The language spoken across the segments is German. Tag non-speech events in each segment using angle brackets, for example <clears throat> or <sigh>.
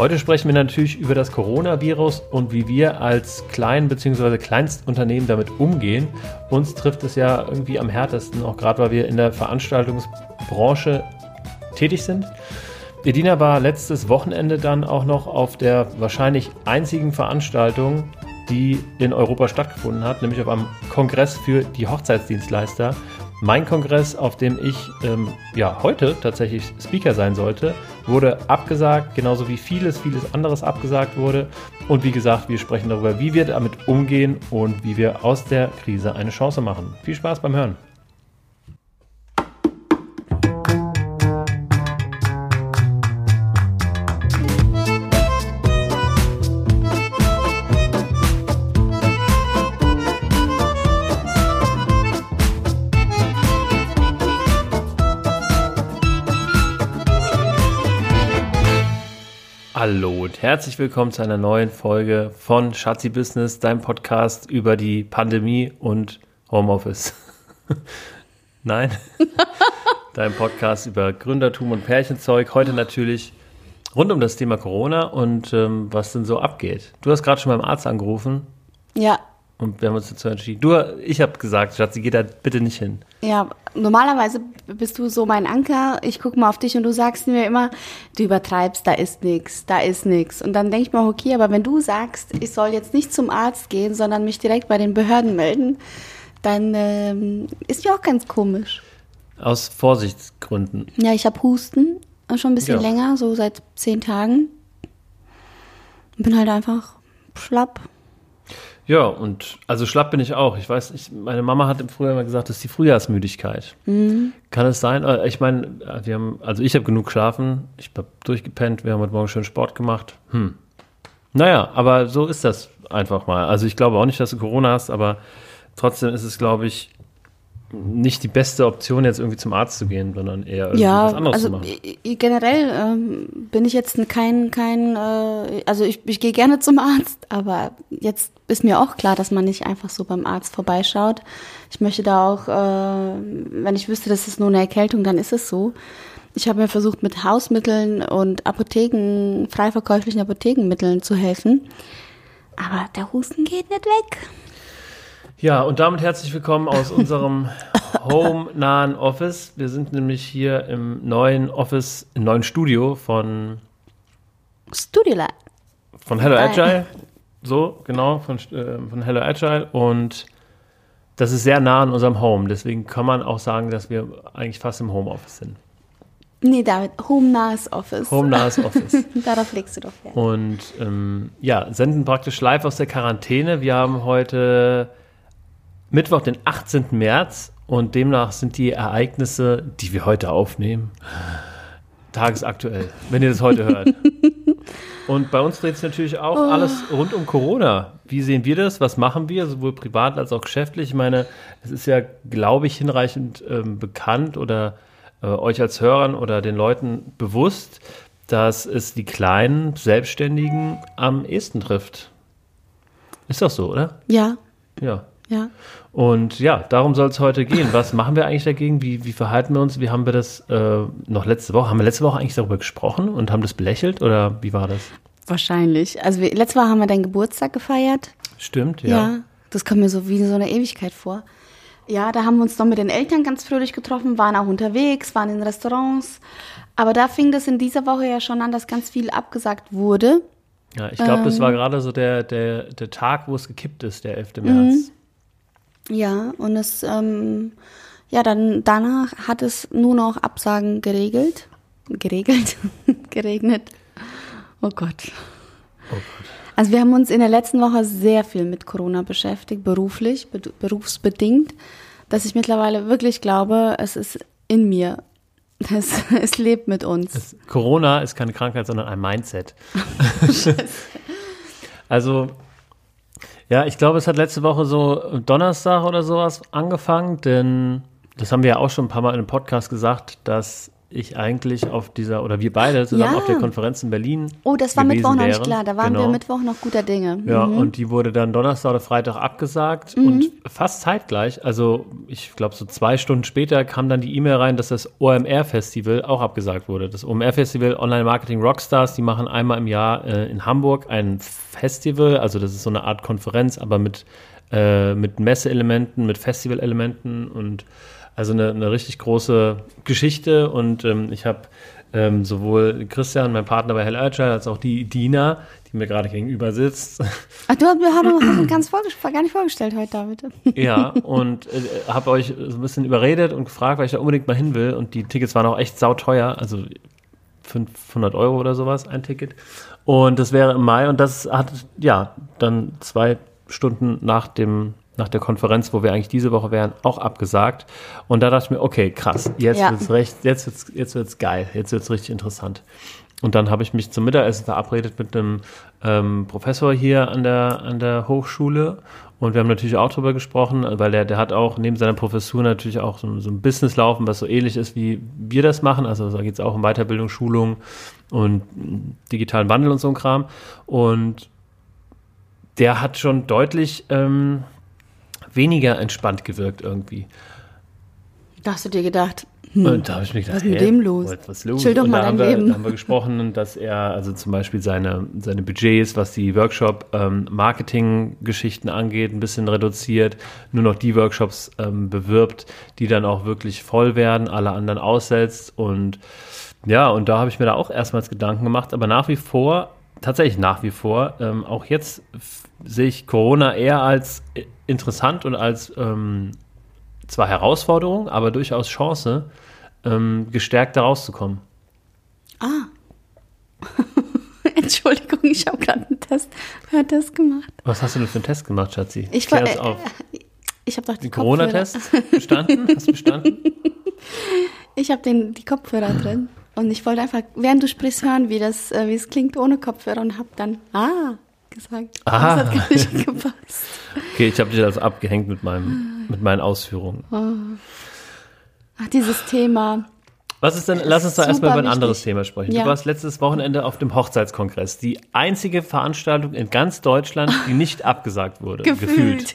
Heute sprechen wir natürlich über das Coronavirus und wie wir als Klein- bzw. Kleinstunternehmen damit umgehen. Uns trifft es ja irgendwie am härtesten, auch gerade weil wir in der Veranstaltungsbranche tätig sind. Edina war letztes Wochenende dann auch noch auf der wahrscheinlich einzigen Veranstaltung, die in Europa stattgefunden hat, nämlich auf einem Kongress für die Hochzeitsdienstleister. Mein Kongress, auf dem ich ähm, ja heute tatsächlich Speaker sein sollte, wurde abgesagt, genauso wie vieles, vieles anderes abgesagt wurde. Und wie gesagt, wir sprechen darüber, wie wir damit umgehen und wie wir aus der Krise eine Chance machen. Viel Spaß beim Hören. Und herzlich willkommen zu einer neuen Folge von Schatzi Business, deinem Podcast über die Pandemie und Homeoffice. <laughs> Nein, <laughs> dein Podcast über Gründertum und Pärchenzeug. Heute natürlich rund um das Thema Corona und ähm, was denn so abgeht. Du hast gerade schon beim Arzt angerufen. Ja, und wir haben uns dazu entschieden. Du, ich habe gesagt, Schatzi, geh da bitte nicht hin. Ja, normalerweise bist du so mein Anker. Ich gucke mal auf dich und du sagst mir immer, du übertreibst, da ist nichts, da ist nichts. Und dann denke ich mir, okay, aber wenn du sagst, ich soll jetzt nicht zum Arzt gehen, sondern mich direkt bei den Behörden melden, dann ähm, ist mir auch ganz komisch. Aus Vorsichtsgründen. Ja, ich habe Husten schon ein bisschen ja. länger, so seit zehn Tagen. Bin halt einfach schlapp. Ja, und also schlapp bin ich auch. Ich weiß, ich, meine Mama hat im Frühjahr immer gesagt, das ist die Frühjahrsmüdigkeit. Mhm. Kann es sein? Äh, ich meine, wir haben, also ich habe genug geschlafen, ich habe durchgepennt, wir haben heute Morgen schön Sport gemacht. Hm. Naja, aber so ist das einfach mal. Also ich glaube auch nicht, dass du Corona hast, aber trotzdem ist es, glaube ich, nicht die beste Option, jetzt irgendwie zum Arzt zu gehen, sondern eher ja, was anderes also zu machen. Generell ähm, bin ich jetzt kein, kein äh, also ich, ich gehe gerne zum Arzt, aber jetzt ist mir auch klar, dass man nicht einfach so beim Arzt vorbeischaut. Ich möchte da auch, äh, wenn ich wüsste, das ist nur eine Erkältung, dann ist es so. Ich habe mir versucht, mit Hausmitteln und Apotheken, frei verkäuflichen Apothekenmitteln zu helfen. Aber der Husten geht nicht weg. Ja, und damit herzlich willkommen aus <laughs> unserem home-nahen Office. Wir sind nämlich hier im neuen Office, im neuen Studio von Studio Lab. Von Hello Agile. <laughs> So, genau, von, äh, von Hello Agile. Und das ist sehr nah an unserem Home. Deswegen kann man auch sagen, dass wir eigentlich fast im Homeoffice sind. Nee, David, home-nahes Office. Home-nahes <laughs> Office. Darauf legst du doch Wert. Und ähm, ja, senden praktisch live aus der Quarantäne. Wir haben heute Mittwoch, den 18. März und demnach sind die Ereignisse, die wir heute aufnehmen, tagesaktuell, wenn ihr das heute hört. <laughs> Und bei uns dreht sich natürlich auch oh. alles rund um Corona. Wie sehen wir das? Was machen wir, sowohl privat als auch geschäftlich? Ich meine, es ist ja, glaube ich, hinreichend ähm, bekannt oder äh, euch als Hörern oder den Leuten bewusst, dass es die kleinen Selbstständigen am ehesten trifft. Ist doch so, oder? Ja. Ja. Ja. Und ja, darum soll es heute gehen. Was machen wir eigentlich dagegen? Wie, wie verhalten wir uns? Wie haben wir das äh, noch letzte Woche? Haben wir letzte Woche eigentlich darüber gesprochen und haben das belächelt oder wie war das? Wahrscheinlich. Also wir, letzte Woche haben wir deinen Geburtstag gefeiert. Stimmt, ja. Ja, das kommt mir so wie so eine Ewigkeit vor. Ja, da haben wir uns noch mit den Eltern ganz fröhlich getroffen, waren auch unterwegs, waren in Restaurants. Aber da fing das in dieser Woche ja schon an, dass ganz viel abgesagt wurde. Ja, ich glaube, ähm, das war gerade so der, der, der Tag, wo es gekippt ist, der 11. März. Ja, und es, ähm, ja, dann danach hat es nur noch Absagen geregelt. Geregelt? <laughs> geregnet. Oh Gott. Oh Gott. Also wir haben uns in der letzten Woche sehr viel mit Corona beschäftigt, beruflich, be berufsbedingt, dass ich mittlerweile wirklich glaube, es ist in mir. <laughs> Es, es lebt mit uns. Es, Corona ist keine Krankheit, sondern ein Mindset. <laughs> also ja, ich glaube, es hat letzte Woche so Donnerstag oder sowas angefangen, denn das haben wir ja auch schon ein paar Mal in einem Podcast gesagt, dass ich eigentlich auf dieser, oder wir beide zusammen Ja. auf der Konferenz in Berlin. Oh, das war Mittwoch noch nicht klar. Da waren genau. wir Mittwoch noch guter Dinge. Ja, Mhm. und die wurde dann Donnerstag oder Freitag abgesagt und fast zeitgleich, also ich glaube so zwei Stunden später kam dann die E-Mail rein, dass das OMR-Festival auch abgesagt wurde. Das OMR-Festival Online Marketing Rockstars, die machen einmal im Jahr äh, in Hamburg ein Festival, also das ist so eine Art Konferenz, aber mit, äh, mit Messeelementen, mit Festival-Elementen und also eine, eine richtig große Geschichte und ähm, ich habe ähm, sowohl Christian, mein Partner bei Hell Agile, als auch die Dina, die mir gerade gegenüber sitzt, Ach, du hast mir <clears throat> ganz vorgestellt, gar nicht vorgestellt heute, David. ja, und äh, habe euch so ein bisschen überredet und gefragt, weil ich da unbedingt mal hin will. Und die Tickets waren auch echt sauteuer, also 500 Euro oder sowas, ein Ticket. Und das wäre im Mai und das hat, ja, dann zwei Stunden nach dem nach der Konferenz, wo wir eigentlich diese Woche wären, auch abgesagt. Und da dachte ich mir, okay, krass, jetzt Ja. wird's recht, jetzt wird's, jetzt wird's geil, jetzt wird's richtig interessant. Und dann habe ich mich zum Mittagessen verabredet mit einem ähm, Professor hier an der, an der Hochschule. Und wir haben natürlich auch drüber gesprochen, weil der, der hat auch neben seiner Professur natürlich auch so, so ein Business laufen, was so ähnlich ist, wie wir das machen. Also da geht es auch um Weiterbildung, Schulung und digitalen Wandel und so ein Kram. Und der hat schon deutlich ähm, weniger entspannt gewirkt irgendwie. Da hast du dir gedacht, Und da habe ich mir gedacht, was ist mit dem los? Was, ist los? Chill doch und mal da haben, wir, Leben. da haben wir gesprochen, <laughs> dass er also zum Beispiel seine, seine Budgets, was die Workshop-Marketing-Geschichten angeht, ein bisschen reduziert, nur noch die Workshops ähm, bewirbt, die dann auch wirklich voll werden, alle anderen aussetzt und ja, und da habe ich mir da auch erstmals Gedanken gemacht, aber nach wie vor, tatsächlich nach wie vor, ähm, auch jetzt sehe ich Corona eher als äh, interessant und als ähm, zwar Herausforderung, aber durchaus Chance, ähm, gestärkt da rauszukommen. ah. <laughs> Entschuldigung, ich habe gerade einen Test, einen Test gemacht. Was hast du denn für einen Test gemacht, Schatzi? Ich Klär war, es äh, auf. Ich habe doch die. Corona-Test bestanden? Hast du bestanden? <laughs> Ich habe den die Kopfhörer drin und ich wollte einfach, während du sprichst, hören, wie das, äh, wie es klingt ohne Kopfhörer und habe dann ah gesagt. Ah. Das hat gar nicht gepasst. Okay, ich habe dich also abgehängt mit, meinem, mit meinen Ausführungen. Ach, dieses Thema. Was ist denn, lass uns doch Super erstmal über ein wichtig. anderes Thema sprechen. Ja. Du warst letztes Wochenende auf dem Hochzeitskongress. Die einzige Veranstaltung in ganz Deutschland, die nicht <laughs> abgesagt wurde. Gefühlt.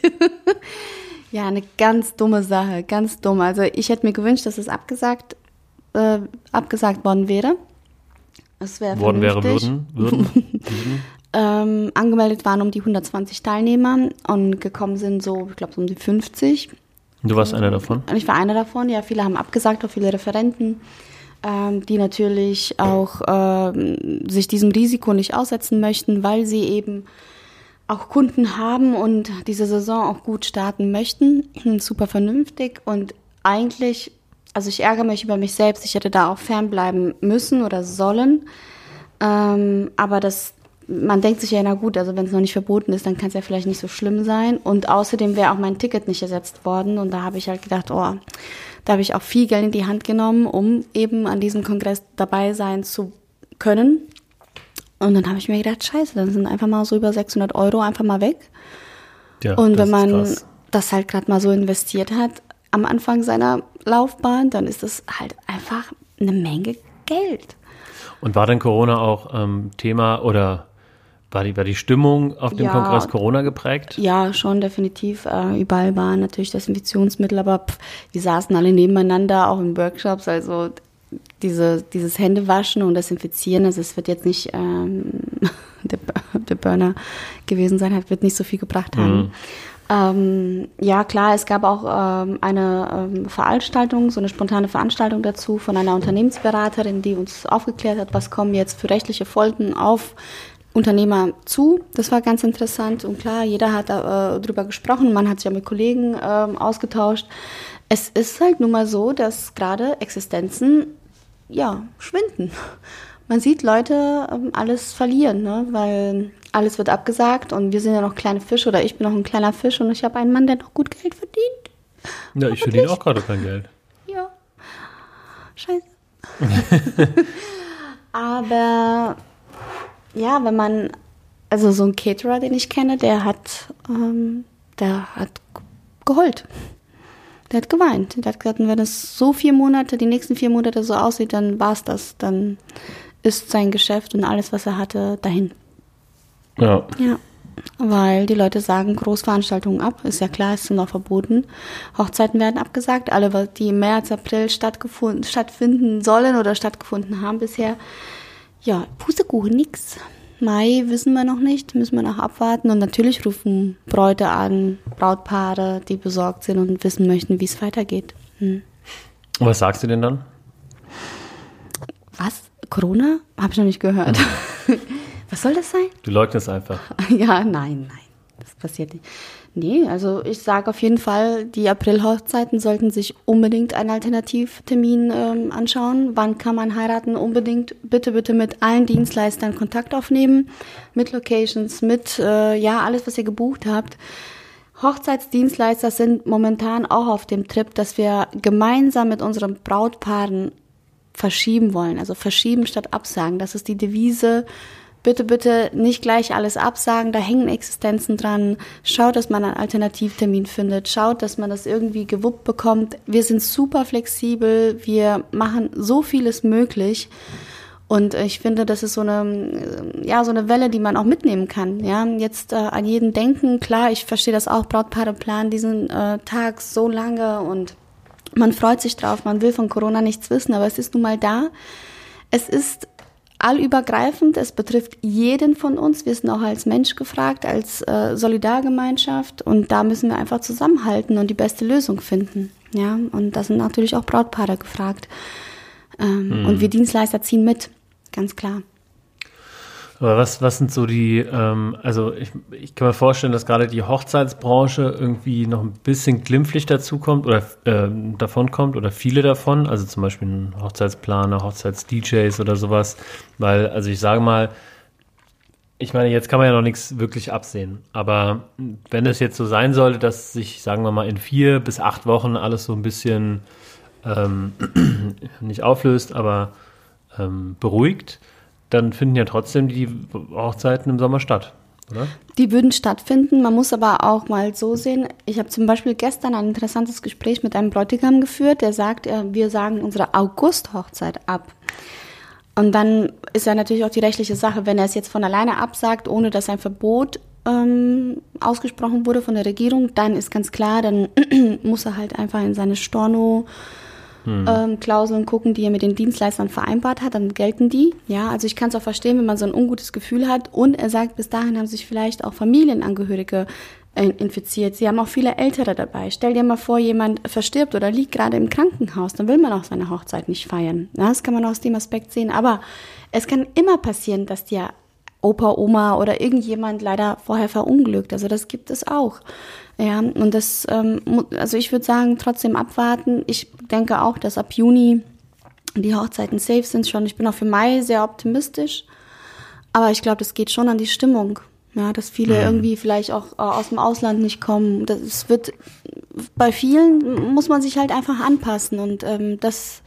<laughs> ja, eine ganz dumme Sache, ganz dumm. Also ich hätte mir gewünscht, dass es abgesagt, äh, abgesagt worden wäre. Es wäre Worden wäre, würden, würden, <laughs> würden. Ähm, angemeldet waren um die 120 Teilnehmer und gekommen sind so, ich glaube, so um die 50. Du warst einer davon. Und ich war einer davon, ja, viele haben abgesagt, auch viele Referenten, ähm, die natürlich auch ähm, sich diesem Risiko nicht aussetzen möchten, weil sie eben auch Kunden haben und diese Saison auch gut starten möchten. <clears throat> Super vernünftig und eigentlich, also ich ärgere mich über mich selbst, ich hätte da auch fernbleiben müssen oder sollen. Ähm, aber das, man denkt sich ja, na gut, also wenn es noch nicht verboten ist, dann kann es ja vielleicht nicht so schlimm sein. Und außerdem wäre auch mein Ticket nicht ersetzt worden. Und da habe ich halt gedacht, oh, da habe ich auch viel Geld in die Hand genommen, um eben an diesem Kongress dabei sein zu können. Und dann habe ich mir gedacht, scheiße, dann sind einfach mal so über 600 Euro einfach mal weg. Ja, Und wenn man das halt gerade mal so investiert hat am Anfang seiner Laufbahn, dann ist das halt einfach eine Menge Geld. Und war denn Corona auch ähm, Thema oder war die, war die Stimmung auf dem Ja. Kongress Corona geprägt? Ja, schon definitiv. Äh, überall waren natürlich Desinfektionsmittel, aber pff, die saßen alle nebeneinander, auch in Workshops. Also diese, dieses Händewaschen und Desinfizieren, also es wird jetzt nicht ähm, <laughs> der, der Burner gewesen sein, hat, wird nicht so viel gebracht haben. Ähm, ja, klar, es gab auch ähm, eine ähm, Veranstaltung, so eine spontane Veranstaltung dazu von einer Unternehmensberaterin, die uns aufgeklärt hat, was kommen jetzt für rechtliche Folgen auf Unternehmer zu. Das war ganz interessant und klar, jeder hat äh, darüber gesprochen, man hat sich ja mit Kollegen ähm, ausgetauscht. Es ist halt nun mal so, dass gerade Existenzen ja schwinden. Man sieht Leute ähm, alles verlieren, ne? weil alles wird abgesagt und wir sind ja noch kleine Fische oder ich bin noch ein kleiner Fisch und ich habe einen Mann, der noch gut Geld verdient. Ja, ich verdiene auch gerade kein Geld. Ja. Scheiße. <laughs> Aber ja, wenn man, also so ein Caterer, den ich kenne, der hat, ähm, der hat geheult. Der hat geweint. Der hat gesagt, wenn es so vier Monate, die nächsten vier Monate so aussieht, dann war es das. Dann ist sein Geschäft und alles, was er hatte, dahin. Ja. Ja. Weil die Leute sagen Großveranstaltungen ab, ist ja klar, ist noch verboten. Hochzeiten werden abgesagt, alle, die im März, April stattgefunden, stattfinden sollen oder stattgefunden haben bisher. Ja, Pustekuchen, nix. Mai wissen wir noch nicht, müssen wir noch abwarten. Und natürlich rufen Bräute an, Brautpaare, die besorgt sind und wissen möchten, wie es weitergeht. Hm. Und was sagst du denn dann? Was? Corona? Hab ich noch nicht gehört. <laughs> was soll das sein? Du leugnest einfach. <laughs> Ja, nein, nein. Das passiert nicht. Nee, also ich sage auf jeden Fall, die April-Hochzeiten sollten sich unbedingt einen Alternativtermin ähm, anschauen. Wann kann man heiraten? Unbedingt bitte, bitte mit allen Dienstleistern Kontakt aufnehmen, mit Locations, mit, äh, ja, alles, was ihr gebucht habt. Hochzeitsdienstleister sind momentan auch auf dem Trip, dass wir gemeinsam mit unseren Brautpaaren verschieben wollen. Also verschieben statt absagen. Das ist die Devise bitte, bitte nicht gleich alles absagen, da hängen Existenzen dran. Schaut, dass man einen Alternativtermin findet. Schaut, dass man das irgendwie gewuppt bekommt. Wir sind super flexibel. Wir machen so vieles möglich. Und ich finde, das ist so eine, ja, so eine Welle, die man auch mitnehmen kann. Ja, jetzt äh, an jeden denken. Klar, ich verstehe das auch. Brautpaare planen diesen äh, Tag so lange und man freut sich drauf. Man will von Corona nichts wissen, aber es ist nun mal da. Es ist allübergreifend. Es betrifft jeden von uns. Wir sind auch als Mensch gefragt, als äh, Solidargemeinschaft. Und da müssen wir einfach zusammenhalten und die beste Lösung finden. Ja, und da sind natürlich auch Brautpaare gefragt. Ähm, mhm. Und wir Dienstleister ziehen mit, ganz klar. Aber was, was sind so die, ähm, also ich, ich kann mir vorstellen, dass gerade die Hochzeitsbranche irgendwie noch ein bisschen glimpflich dazukommt oder äh, davon kommt oder viele davon, also zum Beispiel ein Hochzeitsplaner, Hochzeits-DJs oder sowas, weil, also ich sage mal, ich meine, jetzt kann man ja noch nichts wirklich absehen, aber wenn es jetzt so sein sollte, dass sich, sagen wir mal, in vier bis acht Wochen alles so ein bisschen ähm, <clears throat> nicht auflöst, aber ähm, beruhigt, dann finden ja trotzdem die Hochzeiten im Sommer statt, oder? Die würden stattfinden. Man muss aber auch mal so sehen. Ich habe zum Beispiel gestern ein interessantes Gespräch mit einem Bräutigam geführt, der sagt, äh, wir sagen unsere August-Hochzeit ab. Und dann ist ja natürlich auch die rechtliche Sache, wenn er es jetzt von alleine absagt, ohne dass ein Verbot ähm, ausgesprochen wurde von der Regierung, dann ist ganz klar, dann <clears throat> muss er halt einfach in seine Storno hm. ähm, Klauseln gucken, die er mit den Dienstleistern vereinbart hat, dann gelten die. Ja, also ich kann es auch verstehen, wenn man so ein ungutes Gefühl hat. Und er sagt, bis dahin haben sich vielleicht auch Familienangehörige äh, infiziert. Sie haben auch viele Ältere dabei. Stell dir mal vor, jemand verstirbt oder liegt gerade im Krankenhaus, dann will man auch seine Hochzeit nicht feiern. Das kann man aus dem Aspekt sehen. Aber es kann immer passieren, dass dir Opa, Oma oder irgendjemand leider vorher verunglückt. Also das gibt es auch. Ja, und das, ähm, also ich würde sagen, trotzdem abwarten. Ich denke auch, dass ab Juni die Hochzeiten safe sind schon. Ich bin auch für Mai sehr optimistisch. Aber ich glaube, das geht schon an die Stimmung. Ja, dass viele mhm. irgendwie vielleicht auch äh, aus dem Ausland nicht kommen. Das wird bei vielen muss man sich halt einfach anpassen und ähm, das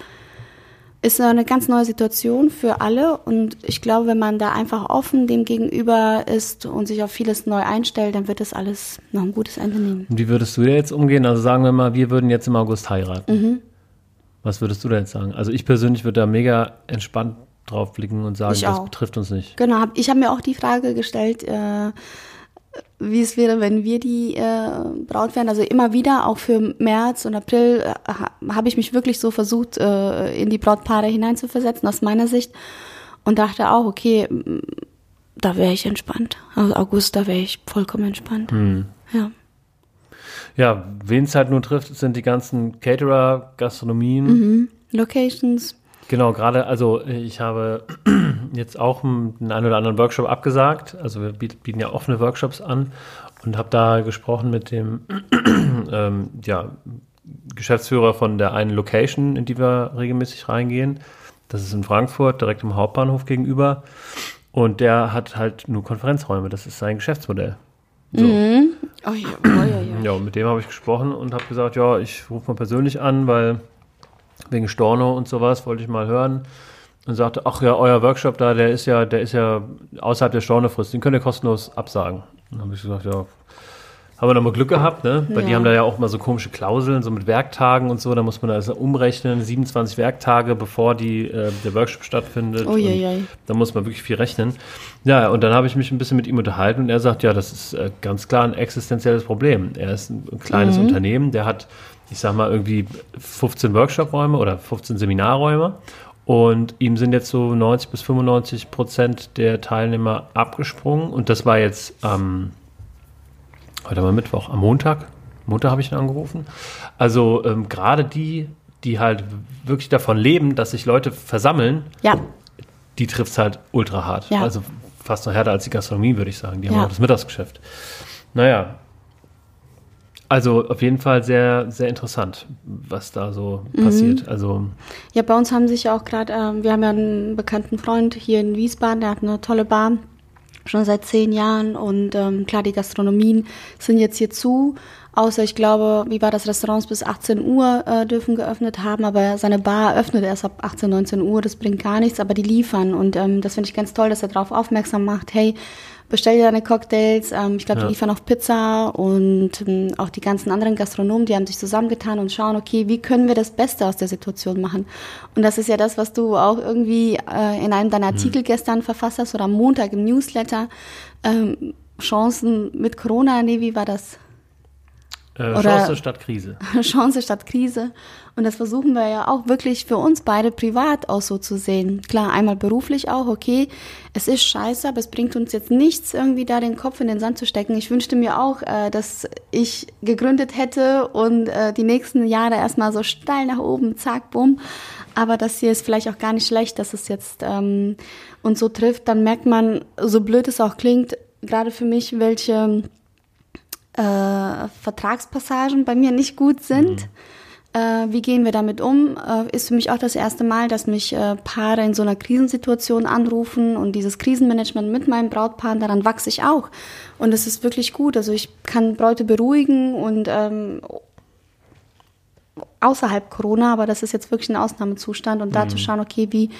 ist eine ganz neue Situation für alle und ich glaube, wenn man da einfach offen dem gegenüber ist und sich auf vieles neu einstellt, dann wird das alles noch ein gutes Ende nehmen. Und wie würdest du jetzt umgehen? Also sagen wir mal, wir würden jetzt im August heiraten. Mhm. Was würdest du da jetzt sagen? Also ich persönlich würde da mega entspannt drauf blicken und sagen, das betrifft uns nicht. Genau, ich habe mir auch die Frage gestellt, äh, wie es wäre, wenn wir die äh, Braut wären. Also immer wieder, auch für März und April, äh, habe ich mich wirklich so versucht, äh, in die Brautpaare hineinzuversetzen, aus meiner Sicht. Und dachte auch, okay, da wäre ich entspannt. Also August, da wäre ich vollkommen entspannt. Hm. Ja. Ja, wen es halt nur trifft, sind die ganzen Caterer, Gastronomien. Mhm. Locations. Genau, gerade, also ich habe jetzt auch einen einen oder anderen Workshop abgesagt. Also wir bieten ja offene Workshops an und habe da gesprochen mit dem <clears throat> ähm, ja, Geschäftsführer von der einen Location, in die wir regelmäßig reingehen. Das ist in Frankfurt, direkt im Hauptbahnhof gegenüber. Und der hat halt nur Konferenzräume. Das ist sein Geschäftsmodell. So. Mhm. Oh ja, oh ja, ja. ja, mit dem habe ich gesprochen und habe gesagt, ja, ich rufe mal persönlich an, weil wegen Storno und sowas, wollte ich mal hören. Und sagte, ach ja, euer Workshop da, der ist ja, der ist ja außerhalb der Stornofrist, den könnt ihr kostenlos absagen. Dann habe ich gesagt, ja, haben wir nochmal Glück gehabt, ne? Weil ja. die haben da ja auch mal so komische Klauseln, so mit Werktagen und so. Da muss man also umrechnen, 27 Werktage, bevor die, äh, der Workshop stattfindet. Oh, je, je. Da muss man wirklich viel rechnen. Ja, und dann habe ich mich ein bisschen mit ihm unterhalten und er sagt, ja, das ist äh, ganz klar ein existenzielles Problem. Er ist ein kleines mhm. Unternehmen, der hat, ich sag mal, irgendwie 15 Workshop-Räume oder 15 Seminarräume. Und ihm sind jetzt so 90 bis 95 Prozent der Teilnehmer abgesprungen. Und das war jetzt ähm, heute mal Mittwoch, am Montag. Montag habe ich ihn angerufen. Also ähm, gerade die, die halt wirklich davon leben, dass sich Leute versammeln, ja. die trifft es halt ultra hart. Ja. Also fast noch härter als die Gastronomie, würde ich sagen. Die haben ja. auch das Mittagsgeschäft. Naja. Also auf jeden Fall sehr, sehr interessant, was da so mhm. passiert. Also ja, bei uns haben sich ja auch gerade, äh, wir haben ja einen bekannten Freund hier in Wiesbaden, der hat eine tolle Bar schon seit zehn Jahren und ähm, klar, die Gastronomien sind jetzt hier zu, außer ich glaube, wie war das, Restaurants bis 18 Uhr äh, dürfen geöffnet haben, aber seine Bar öffnet erst ab 18, 19 Uhr, das bringt gar nichts, aber die liefern und ähm, das finde ich ganz toll, dass er darauf aufmerksam macht, hey, bestell dir deine Cocktails. Ähm, ich glaube, ja. die liefern auch Pizza und ähm, auch die ganzen anderen Gastronomen, die haben sich zusammengetan und schauen, okay, wie können wir das Beste aus der Situation machen? Und das ist ja das, was du auch irgendwie äh, in einem deiner mhm. Artikel mhm. gestern verfasst hast oder am Montag im Newsletter. Ähm, Chancen mit Corona, nee, wie war das? Äh, Chance statt Krise. <laughs> Chance statt Krise. Und das versuchen wir ja auch wirklich für uns beide privat auch so zu sehen. Klar, einmal beruflich auch, okay, es ist scheiße, aber es bringt uns jetzt nichts, irgendwie da den Kopf in den Sand zu stecken. Ich wünschte mir auch, äh, dass ich gegründet hätte und äh, die nächsten Jahre erstmal so steil nach oben, zack, bumm. Aber das hier ist vielleicht auch gar nicht schlecht, dass es jetzt ähm, uns so trifft. Dann merkt man, so blöd es auch klingt, gerade für mich, welche äh, Vertragspassagen bei mir nicht gut sind. Mhm. Äh, wie gehen wir damit um? Äh, ist für mich auch das erste Mal, dass mich Paare in so einer Krisensituation anrufen und dieses Krisenmanagement mit meinem Brautpaar, daran wachse ich auch. Und es ist wirklich gut. Also ich kann Bräute beruhigen und ähm, außerhalb Corona, aber das ist jetzt wirklich ein Ausnahmezustand und da mhm. zu schauen, okay, wie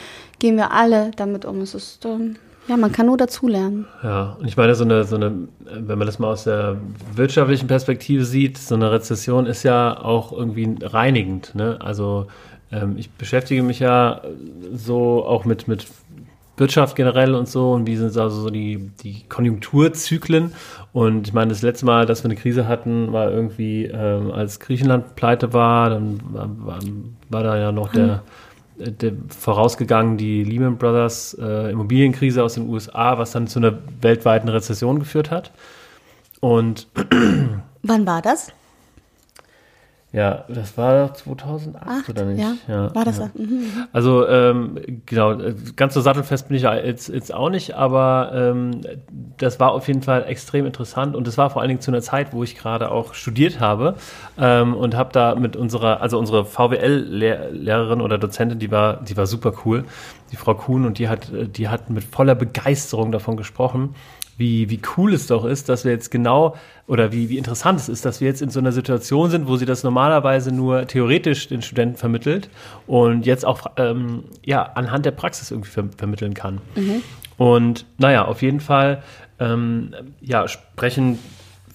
gehen wir alle damit um? Es ist ähm, ja, man kann nur dazulernen. Ja, und ich meine, so eine, so eine, wenn man das mal aus der wirtschaftlichen Perspektive sieht, so eine Rezession ist ja auch irgendwie reinigend. Ne? Also ähm, ich beschäftige mich ja so auch mit, mit Wirtschaft generell und so und wie sind also so die, die Konjunkturzyklen. Und ich meine, das letzte Mal, dass wir eine Krise hatten, war irgendwie, ähm, als Griechenland pleite war, dann war, war, da ja noch der der, vorausgegangen die Lehman Brothers äh, Immobilienkrise aus den USA, was dann zu einer weltweiten Rezession geführt hat. Und wann war das? Ja, das war 2008 Acht, oder nicht? Ja, ja war das. Ja. Mhm, mhm. Also ähm, genau, ganz so sattelfest bin ich jetzt, jetzt auch nicht, aber ähm, das war auf jeden Fall extrem interessant und das war vor allen Dingen zu einer Zeit, wo ich gerade auch studiert habe ähm, und habe da mit unserer, also unsere VWL-Lehrerin oder Dozentin, die war, die war super cool, die Frau Kuhn und die hat, die hat mit voller Begeisterung davon gesprochen wie, wie cool es doch ist, dass wir jetzt genau oder wie, wie interessant es ist, dass wir jetzt in so einer Situation sind, wo sie das normalerweise nur theoretisch den Studenten vermittelt und jetzt auch ähm, ja, anhand der Praxis irgendwie ver vermitteln kann. Mhm. Und naja, auf jeden Fall ähm, ja, sprechen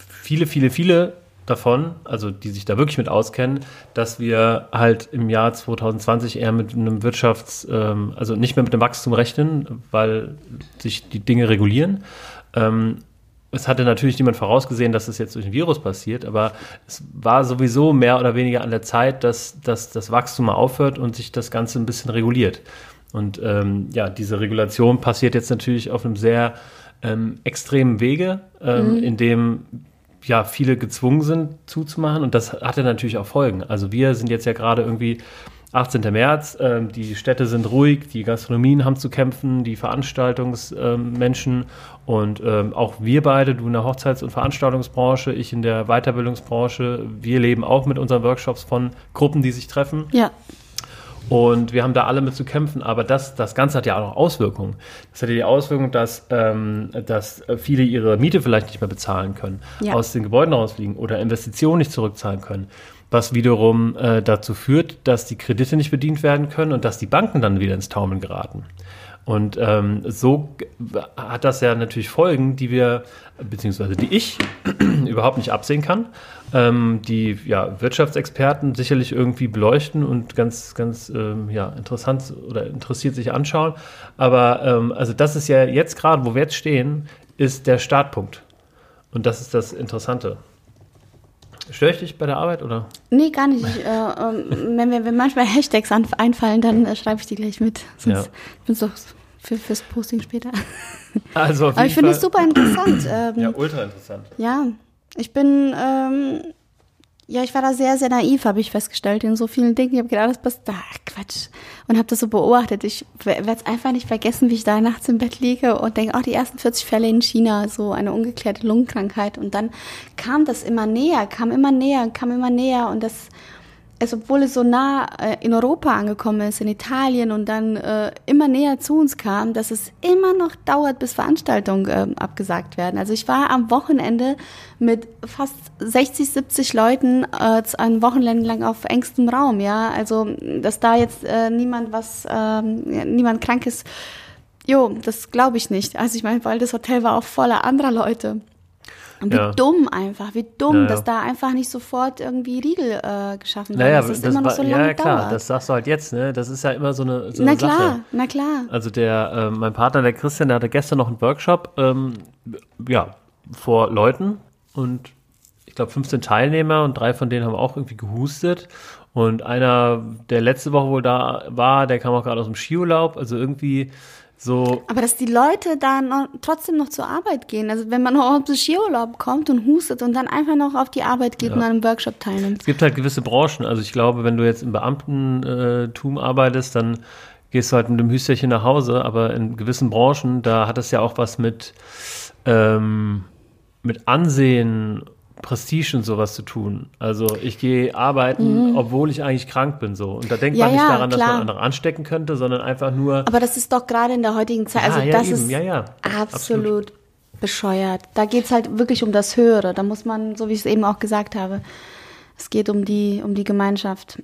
viele, viele, viele davon, also die sich da wirklich mit auskennen, dass wir halt im Jahr 2020 eher mit einem Wirtschafts-, ähm, also nicht mehr mit dem Wachstum rechnen, weil sich die Dinge regulieren, ähm, es hatte natürlich niemand vorausgesehen, dass das jetzt durch ein Virus passiert, aber es war sowieso mehr oder weniger an der Zeit, dass, dass das Wachstum mal aufhört und sich das Ganze ein bisschen reguliert. Und ähm, ja, diese Regulation passiert jetzt natürlich auf einem sehr ähm, extremen Wege, ähm, mhm. in dem ja viele gezwungen sind zuzumachen und das hatte natürlich auch Folgen. Also wir sind jetzt ja gerade irgendwie 18. März, ähm, die Städte sind ruhig, die Gastronomien haben zu kämpfen, die Veranstaltungsmenschen ähm, und ähm, auch wir beide, du in der Hochzeits- und Veranstaltungsbranche, ich in der Weiterbildungsbranche, wir leben auch mit unseren Workshops von Gruppen, die sich treffen. Ja. Und wir haben da alle mit zu kämpfen, aber das, das Ganze hat ja auch noch Auswirkungen. Das hat ja die Auswirkung, dass, ähm, dass viele ihre Miete vielleicht nicht mehr bezahlen können, ja. aus den Gebäuden rausfliegen oder Investitionen nicht zurückzahlen können was wiederum äh, dazu führt, dass die Kredite nicht bedient werden können und dass die Banken dann wieder ins Taumeln geraten. Und ähm, so hat das ja natürlich Folgen, die wir, beziehungsweise die ich <clears throat> überhaupt nicht absehen kann, ähm, die ja, Wirtschaftsexperten sicherlich irgendwie beleuchten und ganz, ganz ähm, ja, interessant oder interessiert sich anschauen. Aber ähm, also das ist ja jetzt gerade, wo wir jetzt stehen, ist der Startpunkt. Und das ist das Interessante. Störe ich dich bei der Arbeit oder? Nee, gar nicht. Ich, äh, ähm, wenn, mir wenn manchmal Hashtags einfallen, dann äh, schreibe ich die gleich mit. Sonst ja. bin so für, fürs Posting später. Also Aber ich finde es super interessant. Ähm, ja, ultra interessant. Ja, ich bin ähm, ja, ich war da sehr, sehr naiv, habe ich festgestellt, in so vielen Dingen. Ich habe gedacht, das passt, ach Quatsch. Und habe das so beobachtet. Ich werde es einfach nicht vergessen, wie ich da nachts im Bett liege und denke, ach, die ersten 40 Fälle in China, so eine ungeklärte Lungenkrankheit. Und dann kam das immer näher, kam immer näher, kam immer näher. Und das, es, obwohl es so nah äh, in Europa angekommen ist, in Italien und dann äh, immer näher zu uns kam, dass es immer noch dauert, bis Veranstaltungen äh, abgesagt werden. Also ich war am Wochenende mit fast 60, 70 Leuten äh, ein Wochenende lang auf engstem Raum, ja. Also dass da jetzt äh, niemand was, äh, niemand krank ist, jo, das glaube ich nicht. Also ich meine, weil das Hotel war auch voller anderer Leute. Und wie ja. dumm einfach, wie dumm, ja, dass da einfach nicht sofort irgendwie Riegel äh, geschaffen werden. Naja, das, das immer noch so lange ja, klar, dauert. das sagst du halt jetzt, ne? Das ist ja immer so eine, so na eine klar, Sache. Na klar, Also der, äh, mein Partner, der Christian, der hatte gestern noch einen Workshop, ähm, ja, vor Leuten und ich glaube 15 Teilnehmer und drei von denen haben auch irgendwie gehustet. Und einer, der letzte Woche wohl da war, der kam auch gerade aus dem Skiurlaub, also irgendwie so. Aber dass die Leute da noch, trotzdem noch zur Arbeit gehen. Also wenn man noch auf den Skiurlaub kommt und hustet und dann einfach noch auf die Arbeit geht ja. und an einem Workshop teilnimmt. Es gibt halt gewisse Branchen. Also ich glaube, wenn du jetzt im Beamtentum arbeitest, dann gehst du halt mit dem Hüsterchen nach Hause. Aber in gewissen Branchen, da hat es ja auch was mit, ähm, mit Ansehen Prestige und sowas zu tun. Also ich gehe arbeiten, mhm. obwohl ich eigentlich krank bin so. Und da denkt ja, man nicht ja, daran, klar. dass man andere anstecken könnte, sondern einfach nur. Aber das ist doch gerade in der heutigen Zeit, also ja, das eben. ist absolut, absolut, bescheuert. Da geht es halt wirklich um das Höhere. Da muss man, so wie ich es eben auch gesagt habe, es geht um die, um die Gemeinschaft.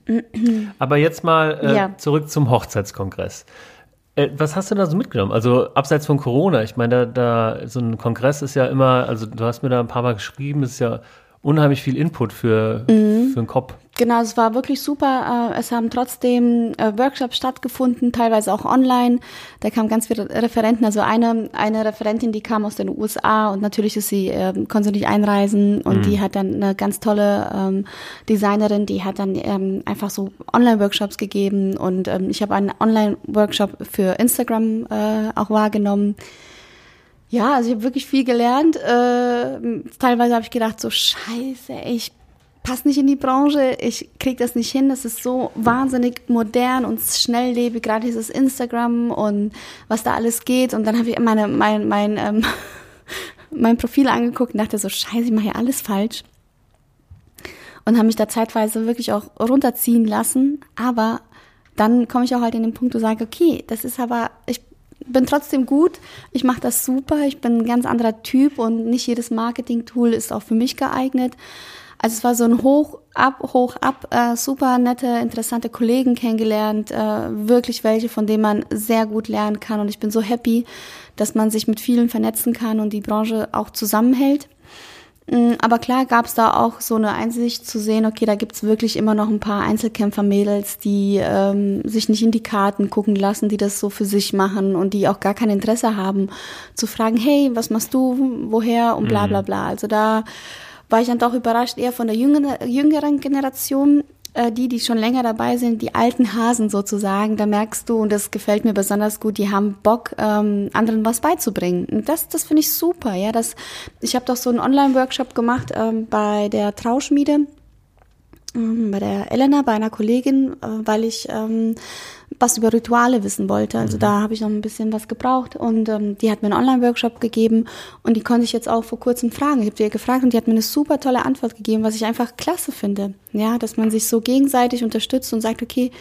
Aber jetzt mal äh, zurück zum Hochzeitskongress. Äh, was hast du da so mitgenommen? Also abseits von Corona, ich meine, da, da so ein Kongress ist ja immer, also du hast mir da ein paar Mal geschrieben, ist ja unheimlich viel Input für, mhm. für den Kopf. Genau, es war wirklich super. Äh, es haben trotzdem äh, Workshops stattgefunden, teilweise auch online. Da kamen ganz viele Referenten. Also eine, eine Referentin, die kam aus den USA und natürlich ist sie, äh, konnte sie nicht einreisen und mhm. die hat dann eine ganz tolle ähm, Designerin, die hat dann ähm, einfach so Online-Workshops gegeben und ähm, ich habe einen Online-Workshop für Instagram äh, auch wahrgenommen. Ja, also ich habe wirklich viel gelernt. Äh, teilweise habe ich gedacht, so scheiße, ich passe nicht in die Branche, ich krieg das nicht hin, das ist so wahnsinnig modern und schnelllebig, gerade dieses Instagram und was da alles geht. Und dann habe ich meine, mein, mein, ähm, <laughs> mein Profil angeguckt und dachte so, scheiße, ich mache hier alles falsch. Und habe mich da zeitweise wirklich auch runterziehen lassen. Aber dann komme ich auch halt in den Punkt, wo ich sage, okay, das ist aber, ich bin trotzdem gut, ich mache das super, ich bin ein ganz anderer Typ und nicht jedes Marketing-Tool ist auch für mich geeignet. Also es war so ein Hoch ab, hoch ab, äh, super nette, interessante Kollegen kennengelernt, äh, wirklich welche, von denen man sehr gut lernen kann. Und ich bin so happy, dass man sich mit vielen vernetzen kann und die Branche auch zusammenhält. Mm, aber klar gab es da auch so eine Einsicht zu sehen, okay, da gibt's wirklich immer noch ein paar Einzelkämpfer-Mädels, die ähm, sich nicht in die Karten gucken lassen, die das so für sich machen und die auch gar kein Interesse haben zu fragen, hey, was machst du, woher und bla bla mhm. bla. Also da war ich dann doch überrascht, eher von der jüngeren, jüngeren Generation, äh, die, die schon länger dabei sind, die alten Hasen sozusagen, da merkst du, und das gefällt mir besonders gut, die haben Bock, ähm, anderen was beizubringen. Und das, das finde ich super, ja. Das, ich habe doch so einen Online-Workshop gemacht ähm, bei der Trauschmiede ähm, bei der Elena, bei einer Kollegin, äh, weil ich ähm, was über Rituale wissen wollte. Also mhm. da habe ich noch ein bisschen was gebraucht und ähm, die hat mir einen Online-Workshop gegeben und die konnte ich jetzt auch vor kurzem fragen. Ich habe ihr gefragt und die hat mir eine super tolle Antwort gegeben, was ich einfach klasse finde. Ja, dass man sich so gegenseitig unterstützt und sagt, okay,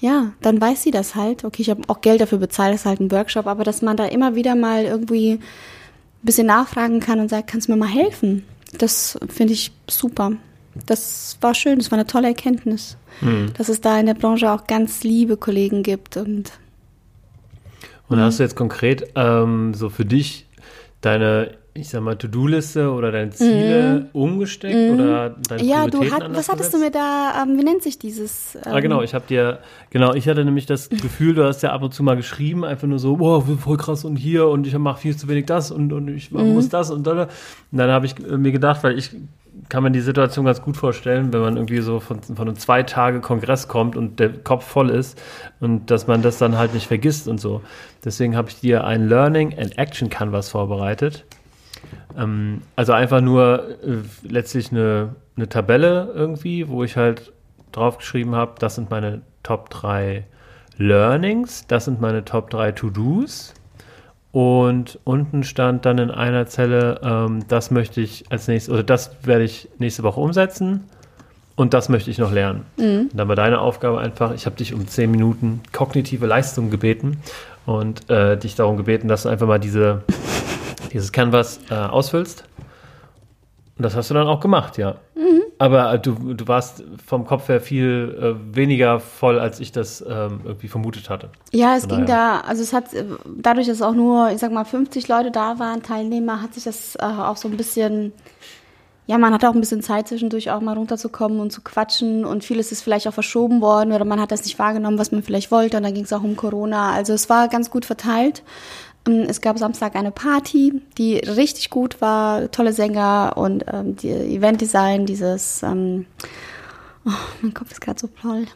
ja, dann weiß sie das halt. Okay, ich habe auch Geld dafür bezahlt, das ist halt ein Workshop, aber dass man da immer wieder mal irgendwie ein bisschen nachfragen kann und sagt, kannst du mir mal helfen? Das finde ich super das war schön, das war eine tolle Erkenntnis, mhm. dass es da in der Branche auch ganz liebe Kollegen gibt und Und hast du jetzt konkret ähm, so für dich deine, ich sag mal, To-Do-Liste oder deine Ziele umgesteckt oder deine Ja, du hat, was hattest gesetzt? du mir da, ähm, wie nennt sich dieses? Ähm, Ah, genau, ich habe dir, genau, ich hatte nämlich das Gefühl, du hast ja ab und zu mal geschrieben, einfach nur so, boah, voll krass und hier und ich mache viel zu wenig das und, und ich muss das und da. Und dann habe ich äh, mir gedacht, weil ich kann mir die Situation ganz gut vorstellen, wenn man irgendwie so von, von einem zwei Tage Kongress kommt und der Kopf voll ist und dass man das dann halt nicht vergisst und so. Deswegen habe ich dir ein Learning and Action Canvas vorbereitet. Ähm, also einfach nur äh, letztlich eine, eine Tabelle irgendwie, wo ich halt draufgeschrieben habe, das sind meine Top 3 Learnings, das sind meine Top 3 To-Dos. Und unten stand dann in einer Zelle, ähm, das möchte ich als nächstes, oder das werde ich nächste Woche umsetzen und das möchte ich noch lernen. Und dann war deine Aufgabe einfach, ich habe dich um 10 Minuten kognitive Leistung gebeten und äh, dich darum gebeten, dass du einfach mal diese, dieses Canvas äh, ausfüllst. Und das hast du dann auch gemacht, ja. Aber äh, du, du warst vom Kopf her viel äh, weniger voll, als ich das ähm, irgendwie vermutet hatte. Ja, es Von ging daher. da, also es hat, äh, dadurch, dass auch nur, ich sag mal, 50 Leute da waren, Teilnehmer, hat sich das äh, auch so ein bisschen, ja, man hatte auch ein bisschen Zeit zwischendurch auch mal runterzukommen und zu quatschen und vieles ist vielleicht auch verschoben worden oder man hat das nicht wahrgenommen, was man vielleicht wollte und dann ging es auch um Corona. Also es war ganz gut verteilt. Ähm, Es gab Samstag eine Party, die richtig gut war, tolle Sänger und ähm, die Eventdesign, dieses, ähm, oh, mein Kopf ist gerade so voll.